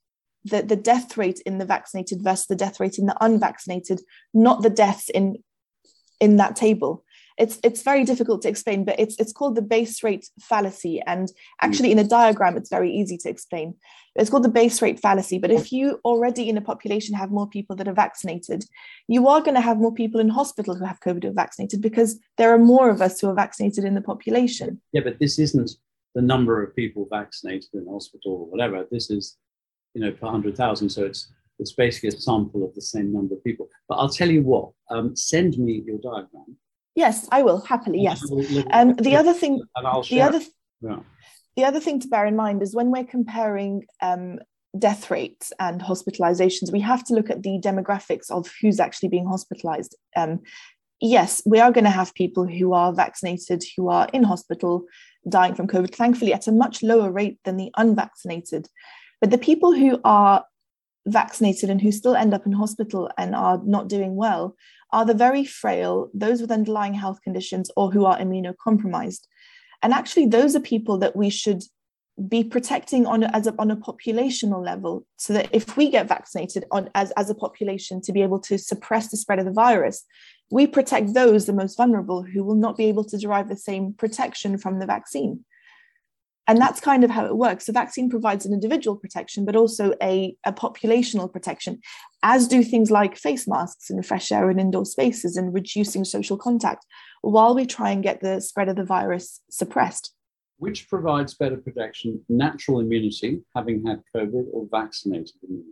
Speaker 2: the, the death rate in the vaccinated versus the death rate in the unvaccinated, not the deaths in in that table. It's it's very difficult to explain but it's it's called the base rate fallacy. And actually in a diagram it's very easy to explain. It's called the base rate fallacy. But if you already in a population have more people that are vaccinated you are going to have more people in hospital who have covid vaccinated because there are more of us who are vaccinated in the population.
Speaker 1: Yeah but this isn't the number of people vaccinated in hospital or whatever. This is you know per 100,000 so it's it's basically a sample of the same number of people. But I'll tell you what, um, send me your diagram.
Speaker 2: Yes, I will happily. Yes. Um, the other thing, the other, yeah. the other thing to bear in mind is when we're comparing um, death rates and hospitalizations, we have to look at the demographics of who's actually being hospitalized. Um, yes, we are going to have people who are vaccinated who are in hospital dying from COVID, thankfully, at a much lower rate than the unvaccinated. But the people who are vaccinated and who still end up in hospital and are not doing well are the very frail, those with underlying health conditions, or who are immunocompromised. And actually, those are people that we should be protecting on as a, on a populational level so that if we get vaccinated on as, as a population to be able to suppress the spread of the virus we protect those the most vulnerable who will not be able to derive the same protection from the vaccine and that's kind of how it works the vaccine provides an individual protection but also a, a populational protection as do things like face masks and fresh air in indoor spaces and reducing social contact while we try and get the spread of the virus suppressed
Speaker 1: which provides better protection, natural immunity, having had COVID, or vaccinated immunity?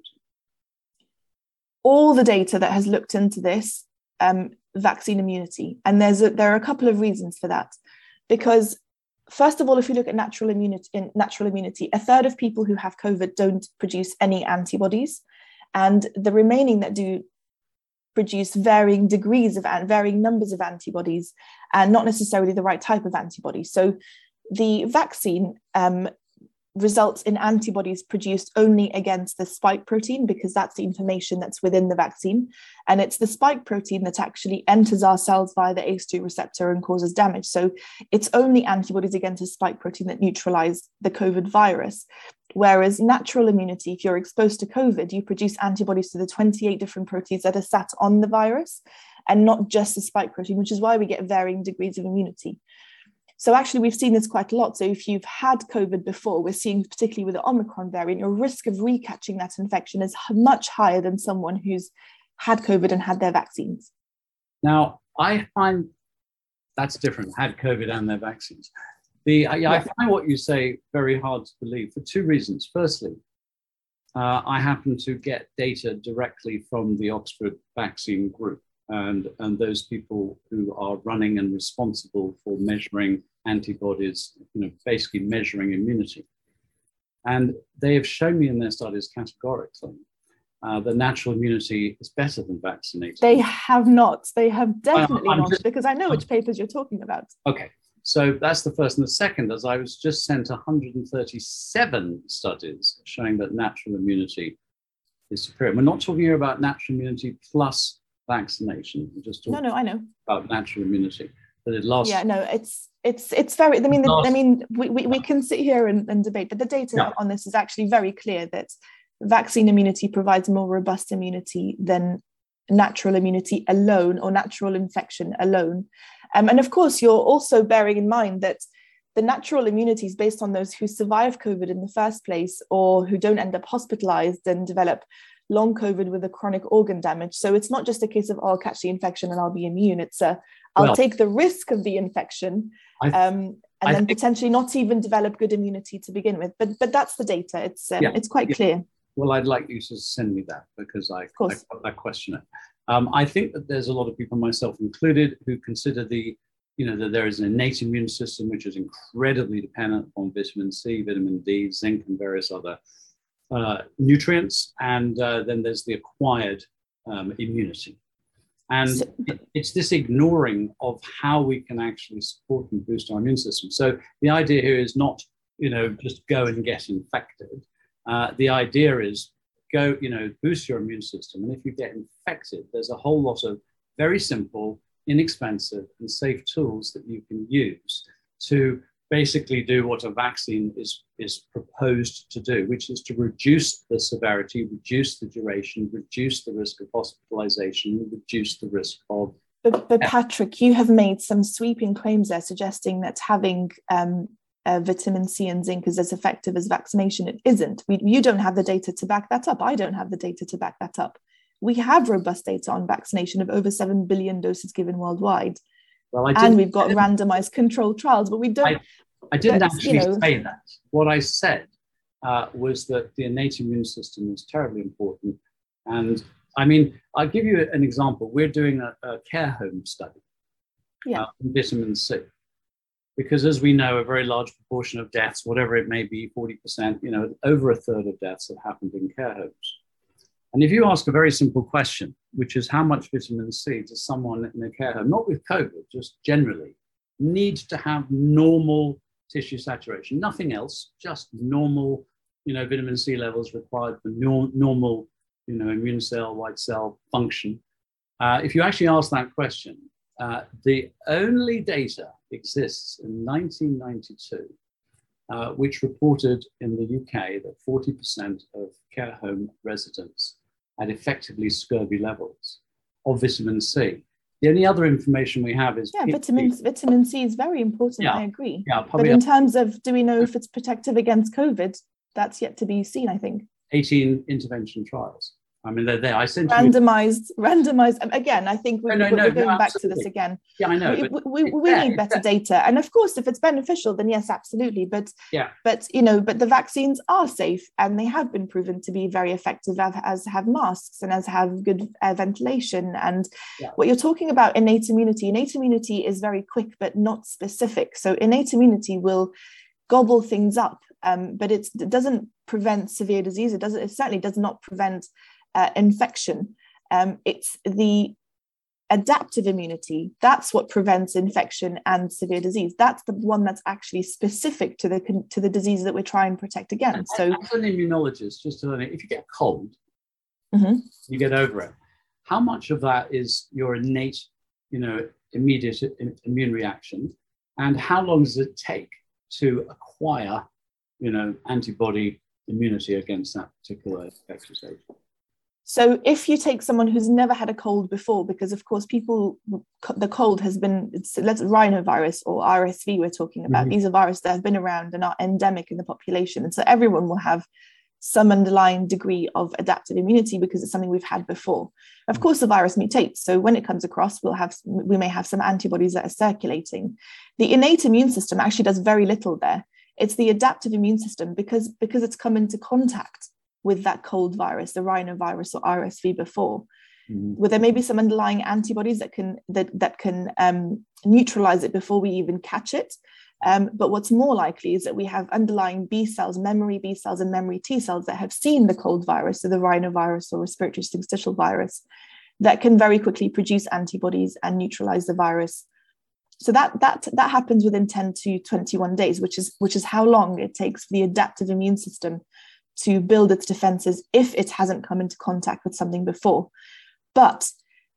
Speaker 2: All the data that has looked into this, um, vaccine immunity. And there's a, there are a couple of reasons for that. Because first of all, if you look at natural immunity, natural immunity, a third of people who have COVID don't produce any antibodies. And the remaining that do produce varying degrees of varying numbers of antibodies and not necessarily the right type of antibody. So the vaccine um, results in antibodies produced only against the spike protein because that's the information that's within the vaccine. And it's the spike protein that actually enters our cells via the ACE2 receptor and causes damage. So it's only antibodies against the spike protein that neutralize the COVID virus. Whereas natural immunity, if you're exposed to COVID, you produce antibodies to the 28 different proteins that are sat on the virus and not just the spike protein, which is why we get varying degrees of immunity. So actually, we've seen this quite a lot. So if you've had COVID before, we're seeing particularly with the Omicron variant, your risk of recatching that infection is much higher than someone who's had COVID and had their vaccines.
Speaker 1: Now, I find that's different, had COVID and their vaccines. The, I, I find what you say very hard to believe for two reasons. Firstly, uh, I happen to get data directly from the Oxford vaccine group and, and those people who are running and responsible for measuring antibodies, you know, basically measuring immunity. And they have shown me in their studies categorically uh, that natural immunity is better than vaccinated.
Speaker 2: They have not. They have definitely not, just, because I know which papers you're talking about.
Speaker 1: Okay, so that's the first. And the second, as I was just sent 137 studies showing that natural immunity is superior. We're not talking here about natural immunity plus vaccination. We're just talking
Speaker 2: no, no, I know
Speaker 1: about natural immunity. That it lasts.
Speaker 2: Yeah, no, it's it's it's very i mean the, i mean we, we, we can sit here and, and debate but the data yeah. on this is actually very clear that vaccine immunity provides more robust immunity than natural immunity alone or natural infection alone um, and of course you're also bearing in mind that the natural immunity is based on those who survive covid in the first place or who don't end up hospitalized and develop long covid with a chronic organ damage so it's not just a case of oh, i'll catch the infection and i'll be immune it's a I'll well, take the risk of the infection um, and I then think, potentially not even develop good immunity to begin with. But but that's the data. It's um, yeah, it's quite yeah. clear.
Speaker 1: Well, I'd like you to send me that because I, I, I question it. Um, I think that there's a lot of people, myself included, who consider the you know that there is an innate immune system which is incredibly dependent on vitamin C, vitamin D, zinc, and various other uh, nutrients, and uh, then there's the acquired um, immunity. And it's this ignoring of how we can actually support and boost our immune system. So the idea here is not, you know, just go and get infected. Uh, the idea is go, you know, boost your immune system. And if you get infected, there's a whole lot of very simple, inexpensive, and safe tools that you can use to basically do what a vaccine is, is proposed to do, which is to reduce the severity, reduce the duration, reduce the risk of hospitalization, reduce the risk of.
Speaker 2: But, but Patrick, you have made some sweeping claims there suggesting that having um, uh, vitamin C and zinc is as effective as vaccination. It isn't. We, you don't have the data to back that up. I don't have the data to back that up. We have robust data on vaccination of over 7 billion doses given worldwide. Well, and we've got randomized controlled trials, but we don't. I,
Speaker 1: I didn't actually you know, say that. What I said uh, was that the innate immune system is terribly important. And I mean, I'll give you an example. We're doing a, a care home study
Speaker 2: yeah. uh,
Speaker 1: vitamin C. because as we know, a very large proportion of deaths, whatever it may be, 40%, you know, over a third of deaths have happened in care homes. And if you ask a very simple question, which is how much vitamin C does someone in a care home, not with COVID, just generally, need to have normal tissue saturation, nothing else, just normal, you know, vitamin C levels required for normal, you know, immune cell, white cell function. Uh, if you actually ask that question, uh, the only data exists in 1992, uh, which reported in the UK that 40% of care home residents had effectively scurvy levels of vitamin C. The only other information we have is
Speaker 2: yeah, vitamin vitamin C is very important.
Speaker 1: Yeah,
Speaker 2: I agree.
Speaker 1: Yeah,
Speaker 2: but in terms of do we know if it's protective against COVID? That's yet to be seen. I think.
Speaker 1: 18 intervention trials. I mean, they're there. I sent
Speaker 2: randomized, you... randomized. Again, I think we, no, no, we're, no, going back to this again.
Speaker 1: Yeah, I know.
Speaker 2: We, we, we need better data, and of course, if it's beneficial, then yes, absolutely. But
Speaker 1: yeah,
Speaker 2: but you know, but the vaccines are safe, and they have been proven to be very effective, as have masks and as have good air ventilation. And yeah. what you're talking about innate immunity, innate immunity is very quick but not specific. So innate immunity will gobble things up, um, but it doesn't prevent severe disease. It doesn't. It certainly does not prevent uh, infection. Um, it's the adaptive immunity. That's what prevents infection and severe disease. That's the one that's actually specific to the to the disease that we're trying to protect against. So
Speaker 1: as an immunologist just to learn it if you get cold mm-hmm. you get over it. How much of that is your innate you know immediate immune reaction? And how long does it take to acquire you know antibody immunity against that particular infectious agent
Speaker 2: so if you take someone who's never had a cold before, because of course people, the cold has been, it's, let's rhinovirus or RSV we're talking about. Mm-hmm. These are viruses that have been around and are endemic in the population. And so everyone will have some underlying degree of adaptive immunity because it's something we've had before. Of course, the virus mutates. So when it comes across, we'll have, we may have some antibodies that are circulating. The innate immune system actually does very little there. It's the adaptive immune system because, because it's come into contact with that cold virus, the rhinovirus or RSV before, mm-hmm. where there may be some underlying antibodies that can that that can um, neutralize it before we even catch it. Um, but what's more likely is that we have underlying B cells, memory B cells, and memory T cells that have seen the cold virus, so the rhinovirus or respiratory syncytial virus, that can very quickly produce antibodies and neutralize the virus. So that that that happens within 10 to 21 days, which is which is how long it takes for the adaptive immune system to build its defenses if it hasn't come into contact with something before. But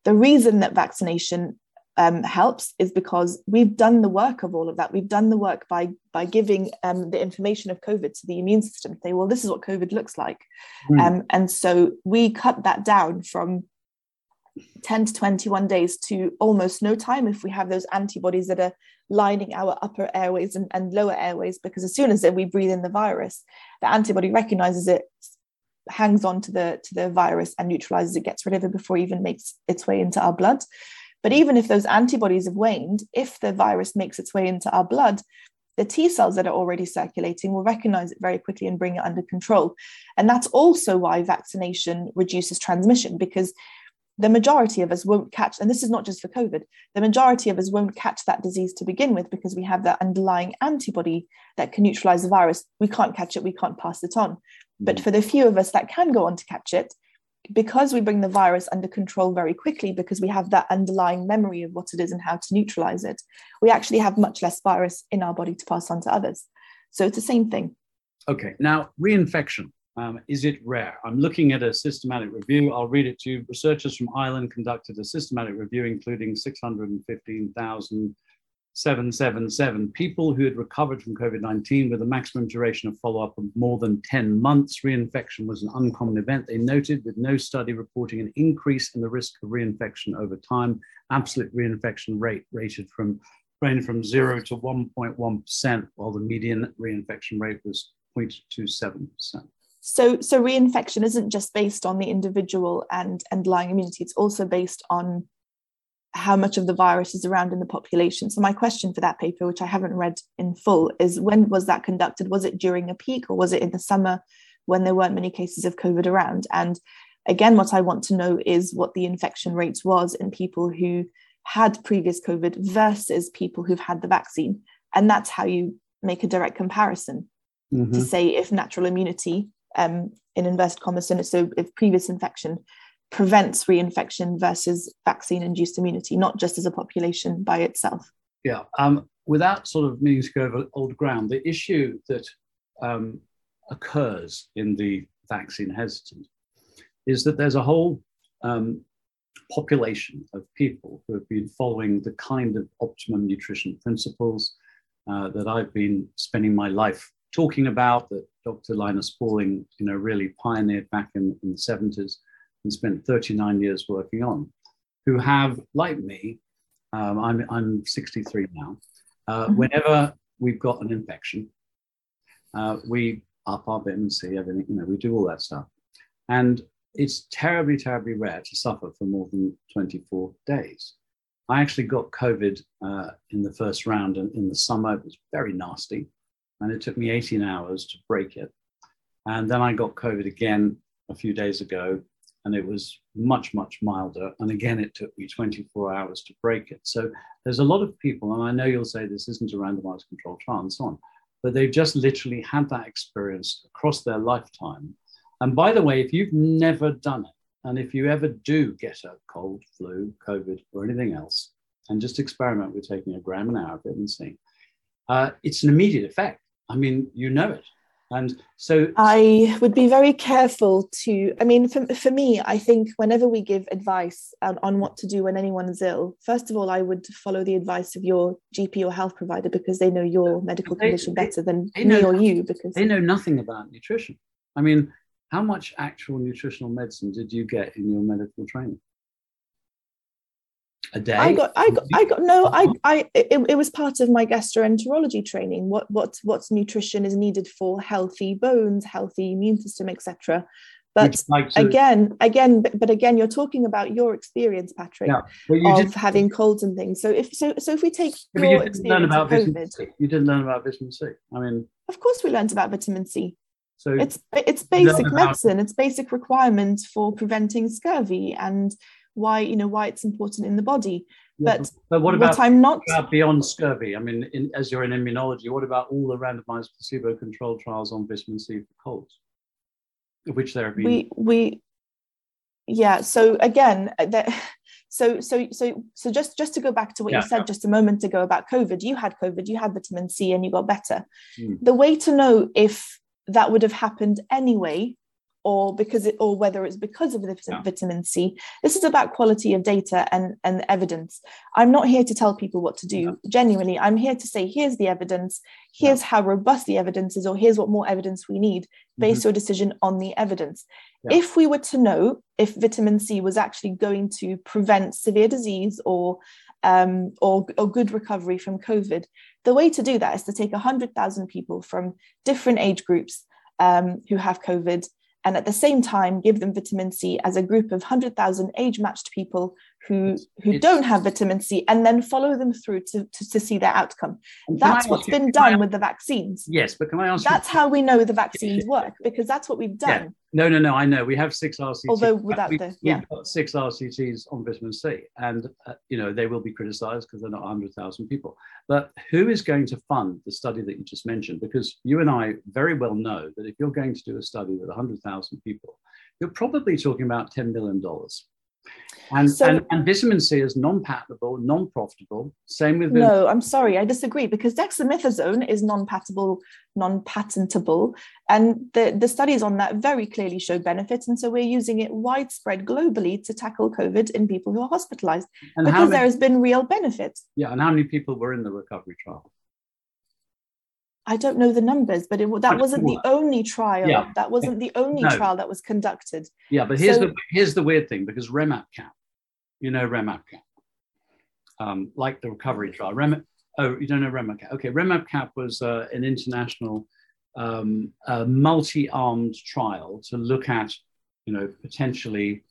Speaker 2: the reason that vaccination um, helps is because we've done the work of all of that. We've done the work by by giving um, the information of COVID to the immune system. Say, well, this is what COVID looks like, mm. um, and so we cut that down from 10 to 21 days to almost no time if we have those antibodies that are lining our upper airways and, and lower airways because as soon as we breathe in the virus the antibody recognizes it hangs on to the to the virus and neutralizes it gets rid of it before it even makes its way into our blood but even if those antibodies have waned if the virus makes its way into our blood the T cells that are already circulating will recognize it very quickly and bring it under control. And that's also why vaccination reduces transmission because the majority of us won't catch, and this is not just for COVID, the majority of us won't catch that disease to begin with because we have that underlying antibody that can neutralize the virus. We can't catch it, we can't pass it on. But mm. for the few of us that can go on to catch it, because we bring the virus under control very quickly, because we have that underlying memory of what it is and how to neutralize it, we actually have much less virus in our body to pass on to others. So it's the same thing.
Speaker 1: Okay, now reinfection. Um, is it rare? I'm looking at a systematic review. I'll read it to you. Researchers from Ireland conducted a systematic review, including 615,777 people who had recovered from COVID 19 with a maximum duration of follow up of more than 10 months. Reinfection was an uncommon event, they noted, with no study reporting an increase in the risk of reinfection over time. Absolute reinfection rate rated from ranged from 0 to 1.1%, while the median reinfection rate was 0.27%.
Speaker 2: So, so reinfection isn't just based on the individual and underlying immunity, it's also based on how much of the virus is around in the population. So, my question for that paper, which I haven't read in full, is when was that conducted? Was it during a peak or was it in the summer when there weren't many cases of COVID around? And again, what I want to know is what the infection rates was in people who had previous COVID versus people who've had the vaccine and that's how you make a direct comparison mm-hmm. to say if natural immunity um, in inverted commas so if previous infection prevents reinfection versus vaccine induced immunity not just as a population by itself.
Speaker 1: Yeah um, without sort of meaning to go over old ground the issue that um, occurs in the vaccine hesitant is that there's a whole um, population of people who have been following the kind of optimum nutrition principles uh, that I've been spending my life talking about, that Dr. Linus Pauling, you know, really pioneered back in, in the 70s and spent 39 years working on, who have, like me, um, I'm, I'm 63 now, uh, mm-hmm. whenever we've got an infection, uh, we up our vitamin C, everything, you know, we do all that stuff. And it's terribly, terribly rare to suffer for more than 24 days. I actually got COVID uh, in the first round in, in the summer. It was very nasty. And it took me 18 hours to break it. And then I got COVID again a few days ago, and it was much, much milder. And again, it took me 24 hours to break it. So there's a lot of people, and I know you'll say this isn't a randomized controlled trial and so on, but they've just literally had that experience across their lifetime and by the way, if you've never done it, and if you ever do get a cold, flu, COVID, or anything else, and just experiment with taking a gram an hour of vitamin C, uh, it's an immediate effect. I mean, you know it. And so
Speaker 2: I would be very careful to, I mean, for, for me, I think whenever we give advice on, on what to do when anyone is ill, first of all, I would follow the advice of your GP or health provider because they know your medical they, condition better than me or you because
Speaker 1: they know nothing about nutrition. I mean, how much actual nutritional medicine did you get in your medical training? A day?
Speaker 2: I got, I got, I got no. I, uh-huh. I, it, it was part of my gastroenterology training. What, what, what nutrition is needed for healthy bones, healthy immune system, etc. But like to, again, again, but, but, again, you're talking about your experience, Patrick, yeah, of having colds and things. So if so, so if we take
Speaker 1: yeah, your you didn't learn about COVID, vitamin C. You didn't learn about vitamin C. I mean,
Speaker 2: of course, we learned about vitamin C. So it's it's basic medicine. It's basic requirements for preventing scurvy and why you know why it's important in the body. Yeah, but,
Speaker 1: but what about, what I'm not about beyond scurvy? I mean, in, as you're in immunology, what about all the randomized placebo-controlled trials on vitamin C for colds, which there have been?
Speaker 2: We we yeah. So again, uh, that. So, so, so, so, just just to go back to what yeah, you said yeah. just a moment ago about COVID, you had COVID, you had vitamin C, and you got better. Mm. The way to know if that would have happened anyway or because it or whether it's because of the yeah. vitamin C. This is about quality of data and, and evidence. I'm not here to tell people what to do. Yeah. Genuinely, I'm here to say here's the evidence, here's yeah. how robust the evidence is, or here's what more evidence we need. Base mm-hmm. your decision on the evidence. If we were to know if vitamin C was actually going to prevent severe disease or um, or, or good recovery from COVID, the way to do that is to take 100,000 people from different age groups um, who have COVID and at the same time give them vitamin C as a group of 100,000 age matched people who who don't have vitamin C and then follow them through to, to, to see their outcome. That's what's you, been done with the vaccines.
Speaker 1: Yes, but can I ask
Speaker 2: That's you, how we know the vaccines work because that's what we've done. Yeah.
Speaker 1: No, no, no, I know. We have six RCTs.
Speaker 2: Although without we, the, yeah.
Speaker 1: We've got six RCTs on vitamin C and, uh, you know, they will be criticized because they're not 100,000 people. But who is going to fund the study that you just mentioned? Because you and I very well know that if you're going to do a study with 100,000 people, you're probably talking about $10 million. And, so, and, and, vitamin C is non-patentable, non-profitable. Same with
Speaker 2: no. I'm sorry, I disagree because dexamethasone is non-patentable, non-patentable, and the the studies on that very clearly show benefits, and so we're using it widespread globally to tackle COVID in people who are hospitalized and because many, there has been real benefits.
Speaker 1: Yeah, and how many people were in the recovery trial?
Speaker 2: I don't know the numbers, but it, that wasn't the only trial. Yeah. That wasn't the only no. trial that was conducted.
Speaker 1: Yeah, but here's so, the here's the weird thing because REMAP-CAP, you know REMAP-CAP, um, like the recovery trial. Rem, oh, you don't know REMAP-CAP? Okay, REMAP-CAP was uh, an international um, uh, multi-armed trial to look at, you know, potentially,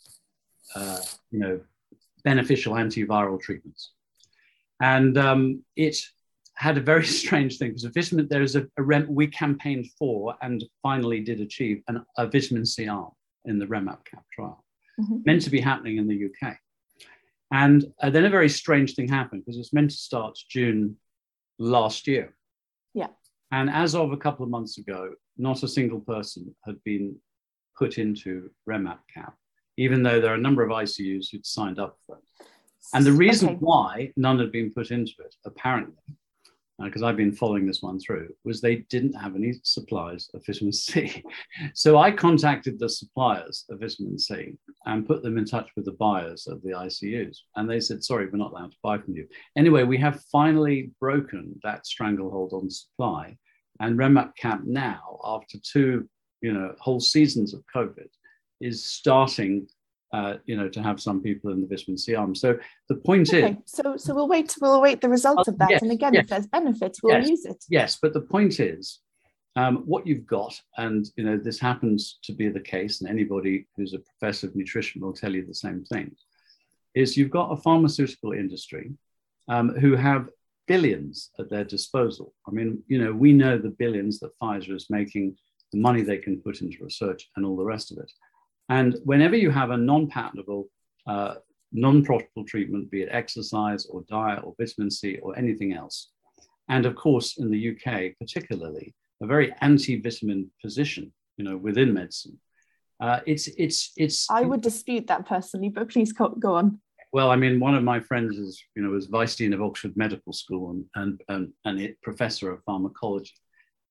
Speaker 1: uh, you know, beneficial antiviral treatments, and um, it had a very strange thing because a vitamin there is a, a rem, we campaigned for and finally did achieve an, a vitamin C arm in the REMAP-CAP trial, mm-hmm. meant to be happening in the UK. And uh, then a very strange thing happened because it was meant to start June last year.
Speaker 2: Yeah.
Speaker 1: And as of a couple of months ago, not a single person had been put into REMAP cap, even though there are a number of ICUs who'd signed up for it. And the reason okay. why none had been put into it, apparently, because uh, I've been following this one through, was they didn't have any supplies of vitamin C. so I contacted the suppliers of vitamin C and put them in touch with the buyers of the ICUs. And they said, sorry, we're not allowed to buy from you. Anyway, we have finally broken that stranglehold on supply. And REMAP-CAP now, after two you know, whole seasons of COVID, is starting uh, you know, to have some people in the vitamin C arm. So the point okay. is,
Speaker 2: so so we'll wait. We'll wait the results uh, of that. Yes, and again, yes, if there's benefits, we'll
Speaker 1: yes,
Speaker 2: use it.
Speaker 1: Yes, but the point is, um, what you've got, and you know, this happens to be the case, and anybody who's a professor of nutrition will tell you the same thing, is you've got a pharmaceutical industry um, who have billions at their disposal. I mean, you know, we know the billions that Pfizer is making, the money they can put into research, and all the rest of it. And whenever you have a non patentable, uh, non profitable treatment, be it exercise or diet or vitamin C or anything else, and of course, in the UK particularly, a very anti vitamin position you know, within medicine. Uh, it's, it's, it's.
Speaker 2: I would dispute that personally, but please go, on.
Speaker 1: Well, I mean, one of my friends is, you know, was vice dean of Oxford Medical School and and and, and it, professor of pharmacology,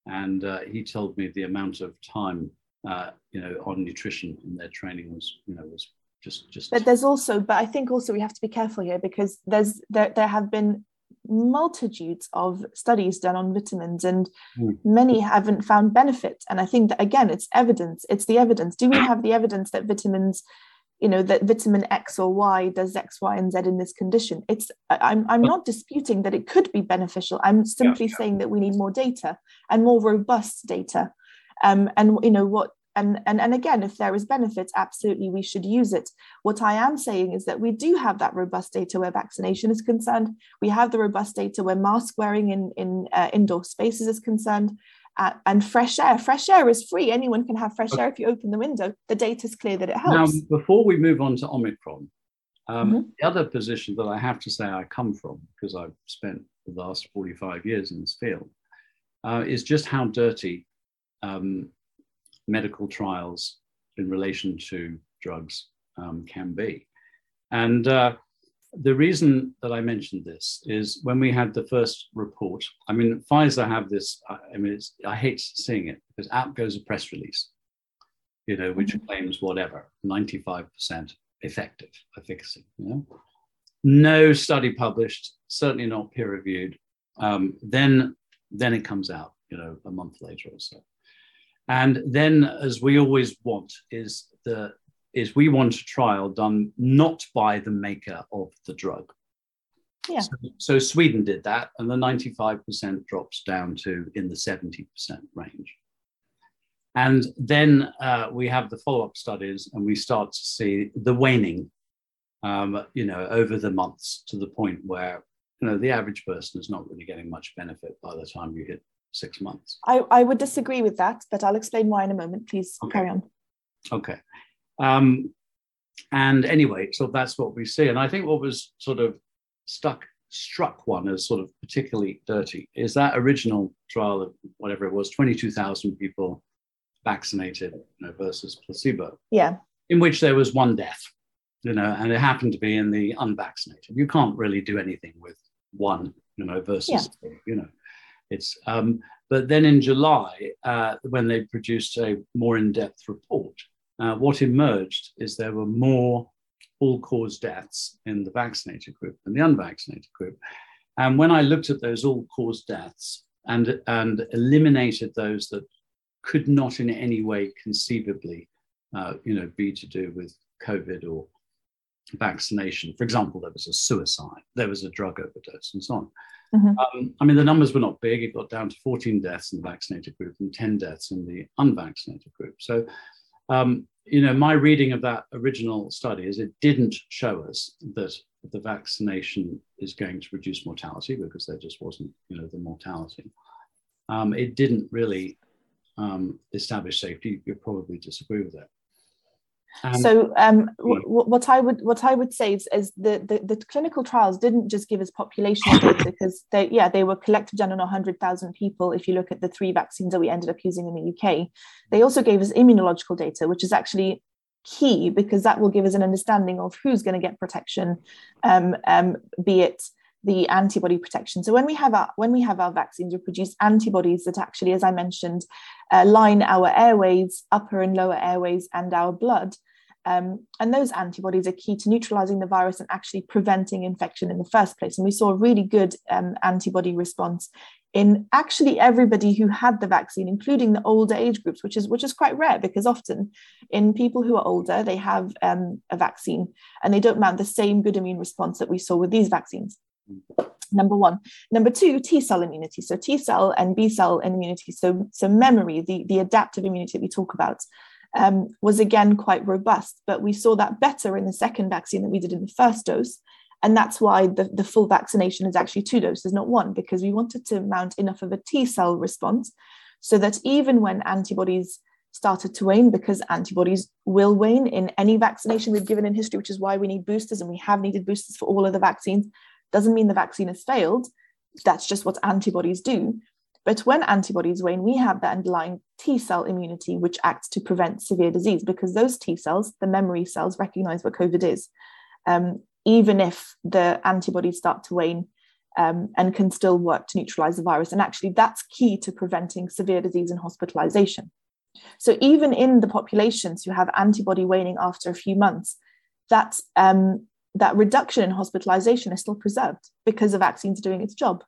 Speaker 1: and uh, he told me the amount of time uh, you know, on nutrition in their training was, you know, was just just.
Speaker 2: But there's also, but I think also we have to be careful here because there's there there have been multitudes of studies done on vitamins and mm. many haven't found benefit and i think that again it's evidence it's the evidence do we have the evidence that vitamins you know that vitamin x or y does x y and z in this condition it's i'm, I'm not disputing that it could be beneficial i'm simply yeah, yeah. saying that we need more data and more robust data um, and you know what and, and and again if there is benefits absolutely we should use it. What i am saying is that we do have that robust data where vaccination is concerned. We have the robust data where mask wearing in in uh, indoor spaces is concerned. Uh, and fresh air fresh air is free. Anyone can have fresh air if you open the window. The data is clear that it helps.
Speaker 1: now before we move on to omicron um, mm-hmm. the other position that i have to say i come from because i've spent the last 45 years in this field uh, is just how dirty um, medical trials in relation to drugs um, can be. And uh, the reason that I mentioned this is when we had the first report. I mean, Pfizer have this. I mean, I hate seeing it because out goes a press release, you know, which mm-hmm. claims whatever ninety-five percent effective efficacy. You know, no study published, certainly not peer-reviewed. Um, then, then it comes out, you know, a month later or so. And then, as we always want, is the is we want a trial done not by the maker of the drug.
Speaker 2: Yeah.
Speaker 1: So, so Sweden did that, and the 95% drops down to in the 70% range. And then uh, we have the follow-up studies, and we start to see the waning, um, you know, over the months to the point where you know the average person is not really getting much benefit by the time you hit six months.
Speaker 2: I, I would disagree with that, but I'll explain why in a moment. Please okay. carry on.
Speaker 1: Okay. Um, and anyway, so that's what we see. And I think what was sort of stuck, struck one as sort of particularly dirty is that original trial of whatever it was, 22,000 people vaccinated you know, versus placebo.
Speaker 2: Yeah.
Speaker 1: In which there was one death, you know, and it happened to be in the unvaccinated. You can't really do anything with one, you know, versus, yeah. you know. It's um, but then in July, uh, when they produced a more in-depth report, uh, what emerged is there were more all-cause deaths in the vaccinated group than the unvaccinated group. And when I looked at those all-cause deaths and and eliminated those that could not in any way conceivably, uh, you know, be to do with COVID or vaccination. For example, there was a suicide, there was a drug overdose, and so on. Mm-hmm. Um, I mean, the numbers were not big. It got down to 14 deaths in the vaccinated group and 10 deaths in the unvaccinated group. So, um, you know, my reading of that original study is it didn't show us that the vaccination is going to reduce mortality because there just wasn't, you know, the mortality. Um, it didn't really um, establish safety. You probably disagree with that.
Speaker 2: Um, so um, w- what I would what I would say is, is the, the, the clinical trials didn't just give us population data because they yeah they were collected done on hundred thousand people. If you look at the three vaccines that we ended up using in the UK, they also gave us immunological data, which is actually key because that will give us an understanding of who's going to get protection, um, um, be it the antibody protection. So when we have our when we have our vaccines, we produce antibodies that actually, as I mentioned, uh, line our airways, upper and lower airways, and our blood. Um, and those antibodies are key to neutralizing the virus and actually preventing infection in the first place. And we saw a really good um, antibody response in actually everybody who had the vaccine, including the older age groups, which is which is quite rare because often in people who are older, they have um, a vaccine and they don't mount the same good immune response that we saw with these vaccines. Number one. Number two, T cell immunity. So T cell and B cell immunity. So, so memory, the, the adaptive immunity that we talk about, um, was again quite robust. But we saw that better in the second vaccine that we did in the first dose. And that's why the, the full vaccination is actually two doses, not one, because we wanted to mount enough of a T cell response so that even when antibodies started to wane, because antibodies will wane in any vaccination we've given in history, which is why we need boosters and we have needed boosters for all of the vaccines, doesn't mean the vaccine has failed. That's just what antibodies do. But when antibodies wane, we have the underlying T cell immunity, which acts to prevent severe disease because those T cells, the memory cells, recognize what COVID is. Um, even if the antibodies start to wane um, and can still work to neutralize the virus. And actually, that's key to preventing severe disease and hospitalization. So, even in the populations who have antibody waning after a few months, that, um, that reduction in hospitalization is still preserved because the vaccine's doing its job.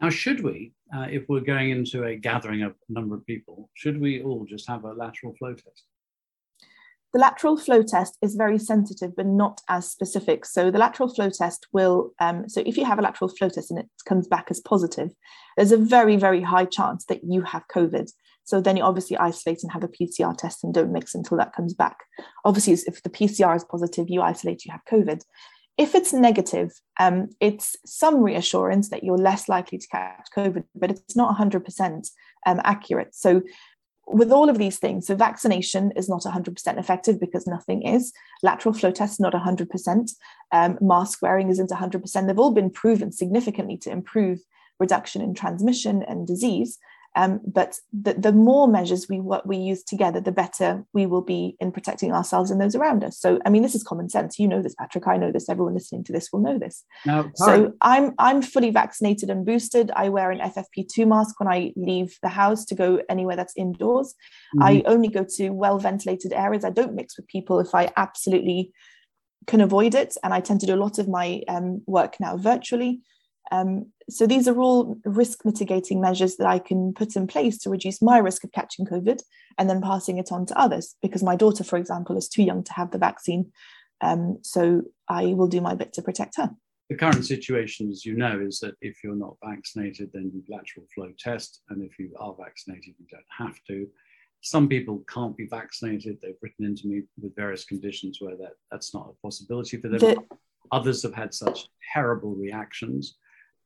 Speaker 1: Now, should we, uh, if we're going into a gathering of a number of people, should we all just have a lateral flow test?
Speaker 2: The lateral flow test is very sensitive, but not as specific. So the lateral flow test will, um, so if you have a lateral flow test and it comes back as positive, there's a very, very high chance that you have COVID. So then you obviously isolate and have a PCR test and don't mix until that comes back. Obviously, if the PCR is positive, you isolate, you have COVID. If it's negative, um, it's some reassurance that you're less likely to catch COVID, but it's not 100% um, accurate. So with all of these things, so vaccination is not 100% effective because nothing is. Lateral flow test not 100%. Um, mask wearing isn't 100%. They've all been proven significantly to improve reduction in transmission and disease. Um, but the, the more measures we what we use together, the better we will be in protecting ourselves and those around us. So, I mean, this is common sense. You know this, Patrick. I know this. Everyone listening to this will know this. Now, so, I'm I'm fully vaccinated and boosted. I wear an FFP2 mask when I leave the house to go anywhere that's indoors. Mm-hmm. I only go to well ventilated areas. I don't mix with people if I absolutely can avoid it, and I tend to do a lot of my um, work now virtually. Um, so these are all risk mitigating measures that I can put in place to reduce my risk of catching COVID and then passing it on to others. Because my daughter, for example, is too young to have the vaccine. Um, so I will do my bit to protect her.
Speaker 1: The current situation, as you know, is that if you're not vaccinated, then you lateral flow test. And if you are vaccinated, you don't have to. Some people can't be vaccinated. They've written into me with various conditions where that, that's not a possibility for them. The, Others have had such terrible reactions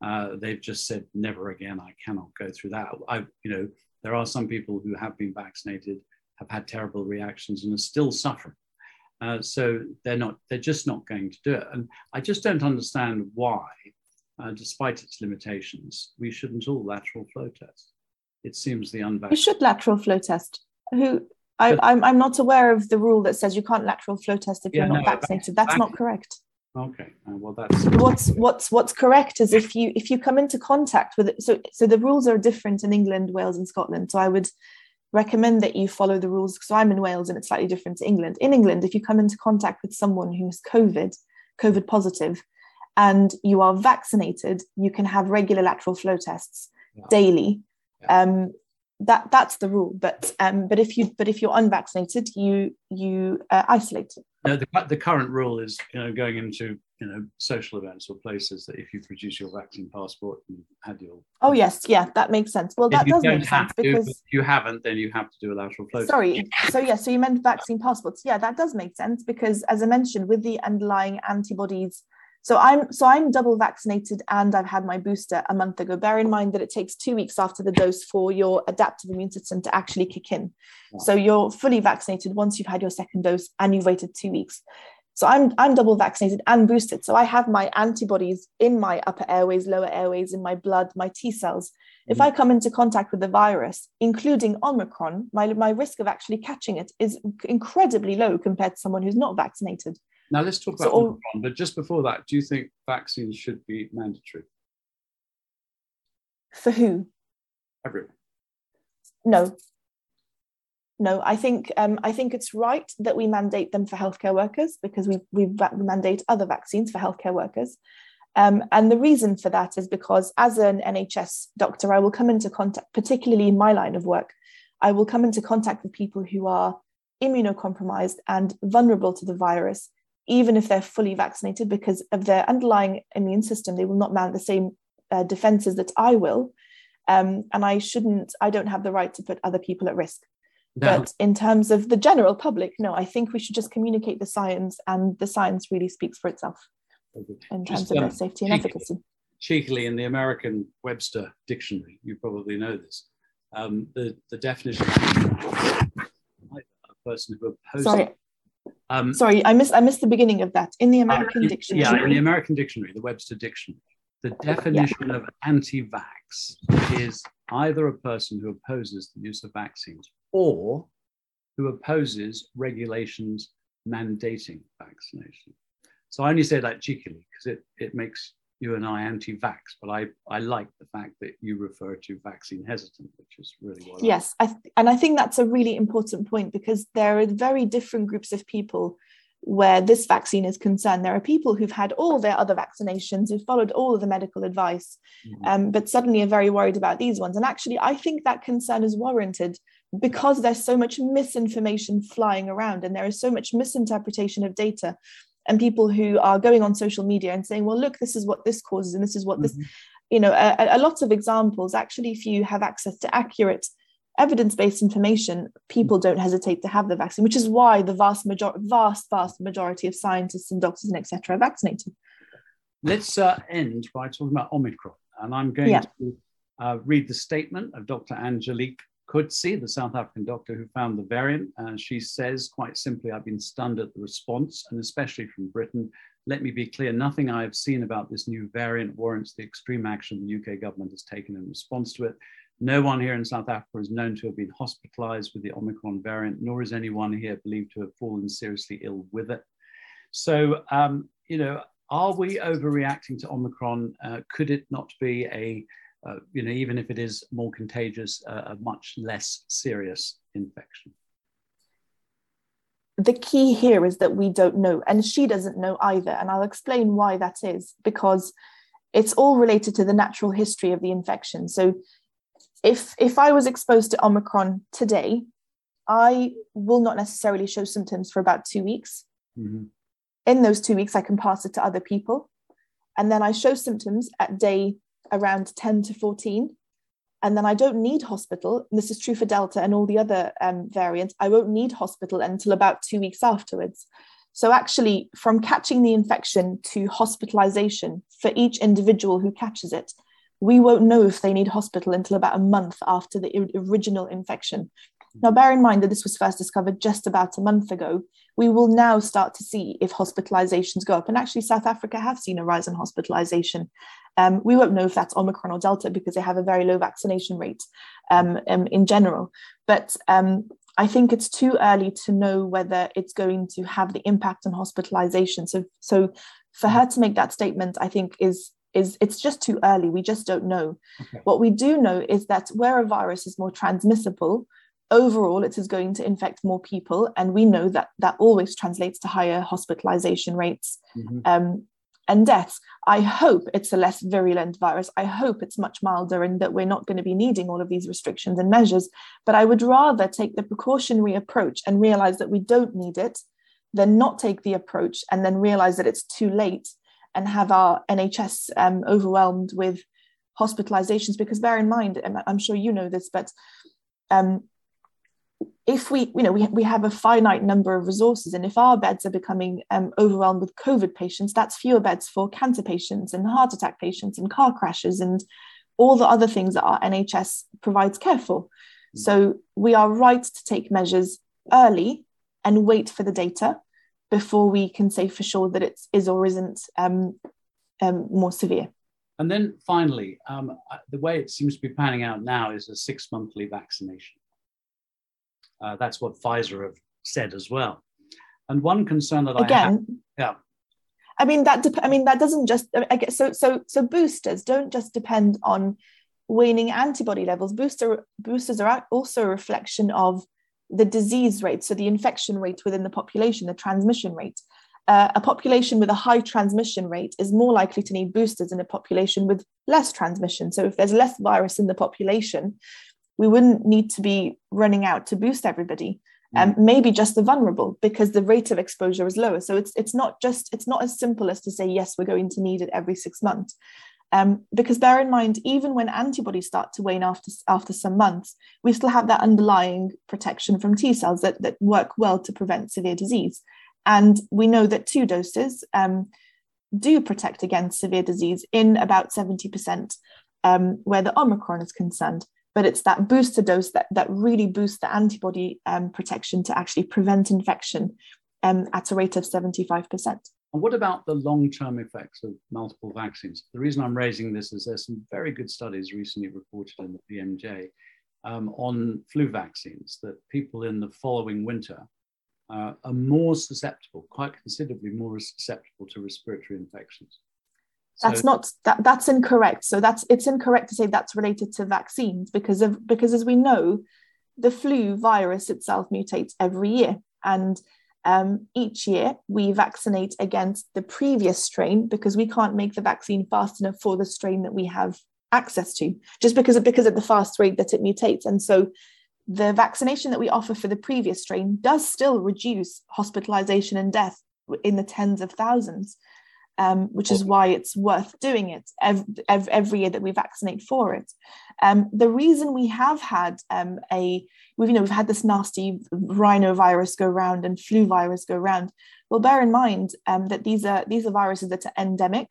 Speaker 1: uh, they've just said never again. I cannot go through that. I, you know, there are some people who have been vaccinated, have had terrible reactions, and are still suffering. Uh, so they're not. They're just not going to do it. And I just don't understand why, uh, despite its limitations, we shouldn't all lateral flow test. It seems the unvaccinated.
Speaker 2: You should lateral flow test. Who I, am I'm, I'm not aware of the rule that says you can't lateral flow test if yeah, you're not no, vaccinated. That's not correct.
Speaker 1: Okay, uh, well that's
Speaker 2: what's what's what's correct is if you if you come into contact with it. So so the rules are different in England, Wales, and Scotland. So I would recommend that you follow the rules. So I'm in Wales, and it's slightly different to England. In England, if you come into contact with someone who's COVID, COVID positive, and you are vaccinated, you can have regular lateral flow tests yeah. daily. Yeah. Um, that that's the rule. But um, but if you but if you're unvaccinated, you you uh, isolate.
Speaker 1: No, the, the current rule is you know going into you know social events or places that if you produce your vaccine passport and had your
Speaker 2: oh yes yeah that makes sense well that does make sense
Speaker 1: to, because if you haven't then you have to do a lateral flow
Speaker 2: sorry so yeah so you meant vaccine passports yeah that does make sense because as i mentioned with the underlying antibodies So I'm so I'm double vaccinated and I've had my booster a month ago. Bear in mind that it takes two weeks after the dose for your adaptive immune system to actually kick in. So you're fully vaccinated once you've had your second dose and you've waited two weeks. So I'm I'm double vaccinated and boosted. So I have my antibodies in my upper airways, lower airways, in my blood, my T cells. Mm-hmm. If I come into contact with the virus, including Omicron, my, my risk of actually catching it is incredibly low compared to someone who's not vaccinated.
Speaker 1: Now let's talk about so, Omicron, but just before that, do you think vaccines should be mandatory?
Speaker 2: For who?
Speaker 1: Everyone.
Speaker 2: No. No, I think um, I think it's right that we mandate them for healthcare workers because we we mandate other vaccines for healthcare workers. Um, and the reason for that is because as an NHS doctor, I will come into contact, particularly in my line of work, I will come into contact with people who are immunocompromised and vulnerable to the virus even if they're fully vaccinated, because of their underlying immune system, they will not mount the same uh, defenses that I will. Um, and I shouldn't, I don't have the right to put other people at risk. No. But in terms of the general public, no, I think we should just communicate the science, and the science really speaks for itself in terms just, of um, their safety and cheekily, efficacy.
Speaker 1: Cheekily, in the American Webster Dictionary, you probably know this, um, the, the definition of a person who opposes.
Speaker 2: Sorry, um, Sorry, I missed I missed the beginning of that. In the uh, American
Speaker 1: uh,
Speaker 2: dictionary.
Speaker 1: Yeah, in the American dictionary, the Webster Dictionary, the definition yeah. of anti-vax is either a person who opposes the use of vaccines or who opposes regulations mandating vaccination. So I only say that cheekily because it, it makes you and I anti-vax, but I, I like the fact that you refer to vaccine hesitant, which is really what.
Speaker 2: Yes, I th- and I think that's a really important point because there are very different groups of people where this vaccine is concerned. There are people who've had all their other vaccinations, who've followed all of the medical advice, mm-hmm. um, but suddenly are very worried about these ones. And actually, I think that concern is warranted because there's so much misinformation flying around and there is so much misinterpretation of data and people who are going on social media and saying well look this is what this causes and this is what mm-hmm. this you know a, a lot of examples actually if you have access to accurate evidence-based information people don't hesitate to have the vaccine which is why the vast major- vast vast majority of scientists and doctors and etc are vaccinated
Speaker 1: let's uh, end by talking about omicron and i'm going yeah. to uh, read the statement of dr angelique Coetzee, the South African doctor who found the variant. Uh, she says quite simply, I've been stunned at the response, and especially from Britain. Let me be clear nothing I have seen about this new variant warrants the extreme action the UK government has taken in response to it. No one here in South Africa is known to have been hospitalized with the Omicron variant, nor is anyone here believed to have fallen seriously ill with it. So, um, you know, are we overreacting to Omicron? Uh, could it not be a uh, you know, even if it is more contagious, uh, a much less serious infection.
Speaker 2: The key here is that we don't know, and she doesn't know either. And I'll explain why that is because it's all related to the natural history of the infection. So, if if I was exposed to Omicron today, I will not necessarily show symptoms for about two weeks. Mm-hmm. In those two weeks, I can pass it to other people. And then I show symptoms at day around 10 to 14 and then I don't need hospital. This is true for Delta and all the other um, variants. I won't need hospital until about two weeks afterwards. So, actually, from catching the infection to hospitalization for each individual who catches it, we won't know if they need hospital until about a month after the original infection. Now, bear in mind that this was first discovered just about a month ago. We will now start to see if hospitalizations go up. And actually, South Africa have seen a rise in hospitalization. Um, we won't know if that's Omicron or Delta because they have a very low vaccination rate um, um, in general. But um, I think it's too early to know whether it's going to have the impact on hospitalization. So, so for her to make that statement, I think is is it's just too early. We just don't know. Okay. What we do know is that where a virus is more transmissible, overall it is going to infect more people and we know that that always translates to higher hospitalization rates mm-hmm. um, and deaths. I hope it's a less virulent virus. I hope it's much milder and that we're not going to be needing all of these restrictions and measures but i would rather take the precautionary approach and realize that we don't need it than not take the approach and then realize that it's too late and have our nhs um, overwhelmed with hospitalizations. Because bear in mind i'm sure you know this but um, if we, you know, we, we have a finite number of resources, and if our beds are becoming um, overwhelmed with COVID patients, that's fewer beds for cancer patients and heart attack patients and car crashes and all the other things that our NHS provides care for. Mm. So we are right to take measures early and wait for the data before we can say for sure that it is or isn't um, um, more severe.
Speaker 1: And then finally, um, the way it seems to be panning out now is a six monthly vaccination. Uh, that's what Pfizer have said as well. And one concern that
Speaker 2: Again,
Speaker 1: I have, yeah.
Speaker 2: I mean that. I mean that doesn't just. I guess so. So so boosters don't just depend on waning antibody levels. Booster boosters are also a reflection of the disease rate, so the infection rate within the population, the transmission rate. Uh, a population with a high transmission rate is more likely to need boosters than a population with less transmission. So if there's less virus in the population, we wouldn't need to be running out to boost everybody and mm. um, maybe just the vulnerable because the rate of exposure is lower. So it's it's not just it's not as simple as to say yes we're going to need it every six months. Um, because bear in mind even when antibodies start to wane after after some months we still have that underlying protection from t cells that, that work well to prevent severe disease. And we know that two doses um, do protect against severe disease in about 70% um, where the omicron is concerned but it's that booster dose that, that really boosts the antibody um, protection to actually prevent infection um, at a rate of 75%.
Speaker 1: And what about the long term effects of multiple vaccines? The reason I'm raising this is there's some very good studies recently reported in the BMJ um, on flu vaccines that people in the following winter uh, are more susceptible, quite considerably more susceptible to respiratory infections.
Speaker 2: That's not that that's incorrect. So that's it's incorrect to say that's related to vaccines because of because as we know, the flu virus itself mutates every year, and um, each year we vaccinate against the previous strain because we can't make the vaccine fast enough for the strain that we have access to, just because of because of the fast rate that it mutates, and so the vaccination that we offer for the previous strain does still reduce hospitalization and death in the tens of thousands um, which is why it's worth doing it every, every year that we vaccinate for it. Um, the reason we have had um, a, we've, you know, we've had this nasty rhinovirus go around and flu virus go around. Well, bear in mind um, that these are these are viruses that are endemic,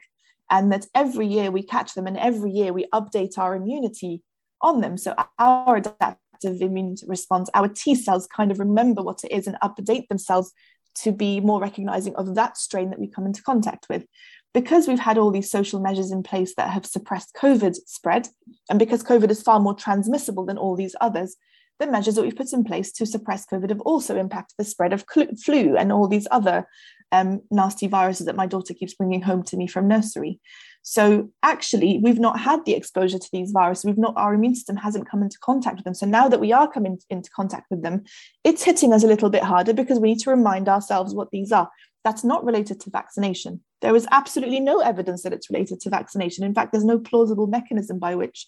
Speaker 2: and that every year we catch them, and every year we update our immunity on them. So our adaptive immune response, our T cells kind of remember what it is and update themselves to be more recognizing of that strain that we come into contact with. Because we've had all these social measures in place that have suppressed COVID spread, and because COVID is far more transmissible than all these others, the measures that we've put in place to suppress COVID have also impacted the spread of flu and all these other um, nasty viruses that my daughter keeps bringing home to me from nursery. So actually, we've not had the exposure to these viruses. We've not our immune system hasn't come into contact with them. So now that we are coming into contact with them, it's hitting us a little bit harder because we need to remind ourselves what these are. That's not related to vaccination. There is absolutely no evidence that it's related to vaccination. In fact, there's no plausible mechanism by which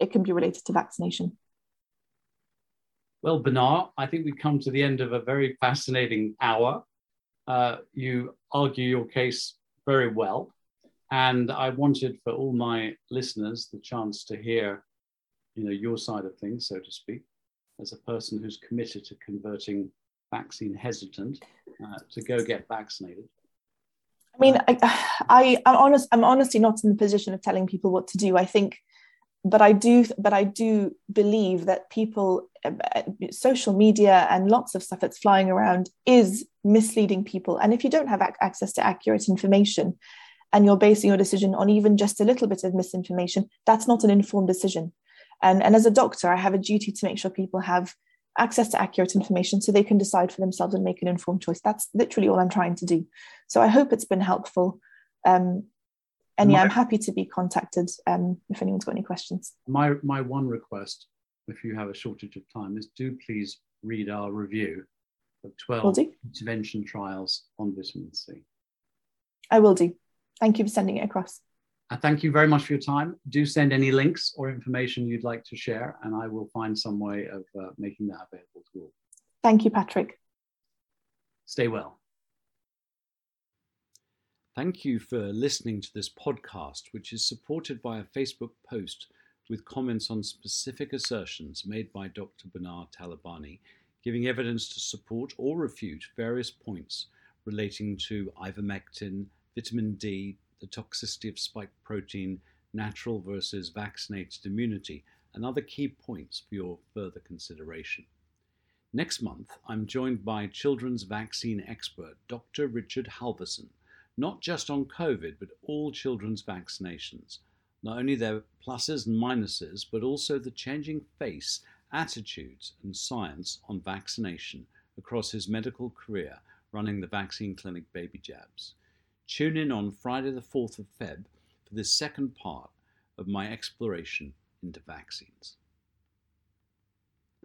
Speaker 2: it can be related to vaccination.
Speaker 1: Well, Bnar, I think we've come to the end of a very fascinating hour. Uh, you argue your case very well. And I wanted for all my listeners the chance to hear, you know, your side of things, so to speak, as a person who's committed to converting vaccine hesitant uh, to go get vaccinated.
Speaker 2: I mean, I, I, I'm honest. I'm honestly not in the position of telling people what to do. I think, but I do, but I do believe that people, uh, social media and lots of stuff that's flying around is misleading people. And if you don't have ac- access to accurate information, and you're basing your decision on even just a little bit of misinformation, that's not an informed decision. And, and as a doctor, I have a duty to make sure people have access to accurate information so they can decide for themselves and make an informed choice. That's literally all I'm trying to do. So I hope it's been helpful. Um, and yeah, my, I'm happy to be contacted um, if anyone's got any questions.
Speaker 1: My, my one request, if you have a shortage of time, is do please read our review of 12 intervention trials on vitamin C.
Speaker 2: I will do. Thank you for sending it across.
Speaker 1: Uh, thank you very much for your time. Do send any links or information you'd like to share, and I will find some way of uh, making that available to all.
Speaker 2: Thank you, Patrick.
Speaker 1: Stay well.
Speaker 3: Thank you for listening to this podcast, which is supported by a Facebook post with comments on specific assertions made by Dr. Bnar Talabani
Speaker 1: giving evidence to support or refute various points relating to ivermectin, vitamin D, the toxicity of spike protein, natural versus vaccinated immunity, and other key points for your further consideration. Next month, I'm joined by children's vaccine expert Dr. Richard Halvorsen, not just on COVID, but all children's vaccinations, not only their pluses and minuses, but also the changing face, attitudes, and science on vaccination across his medical career running the vaccine clinic Baby Jabs. Tune in on Friday, the 4th of Feb, for this second part of my exploration into vaccines.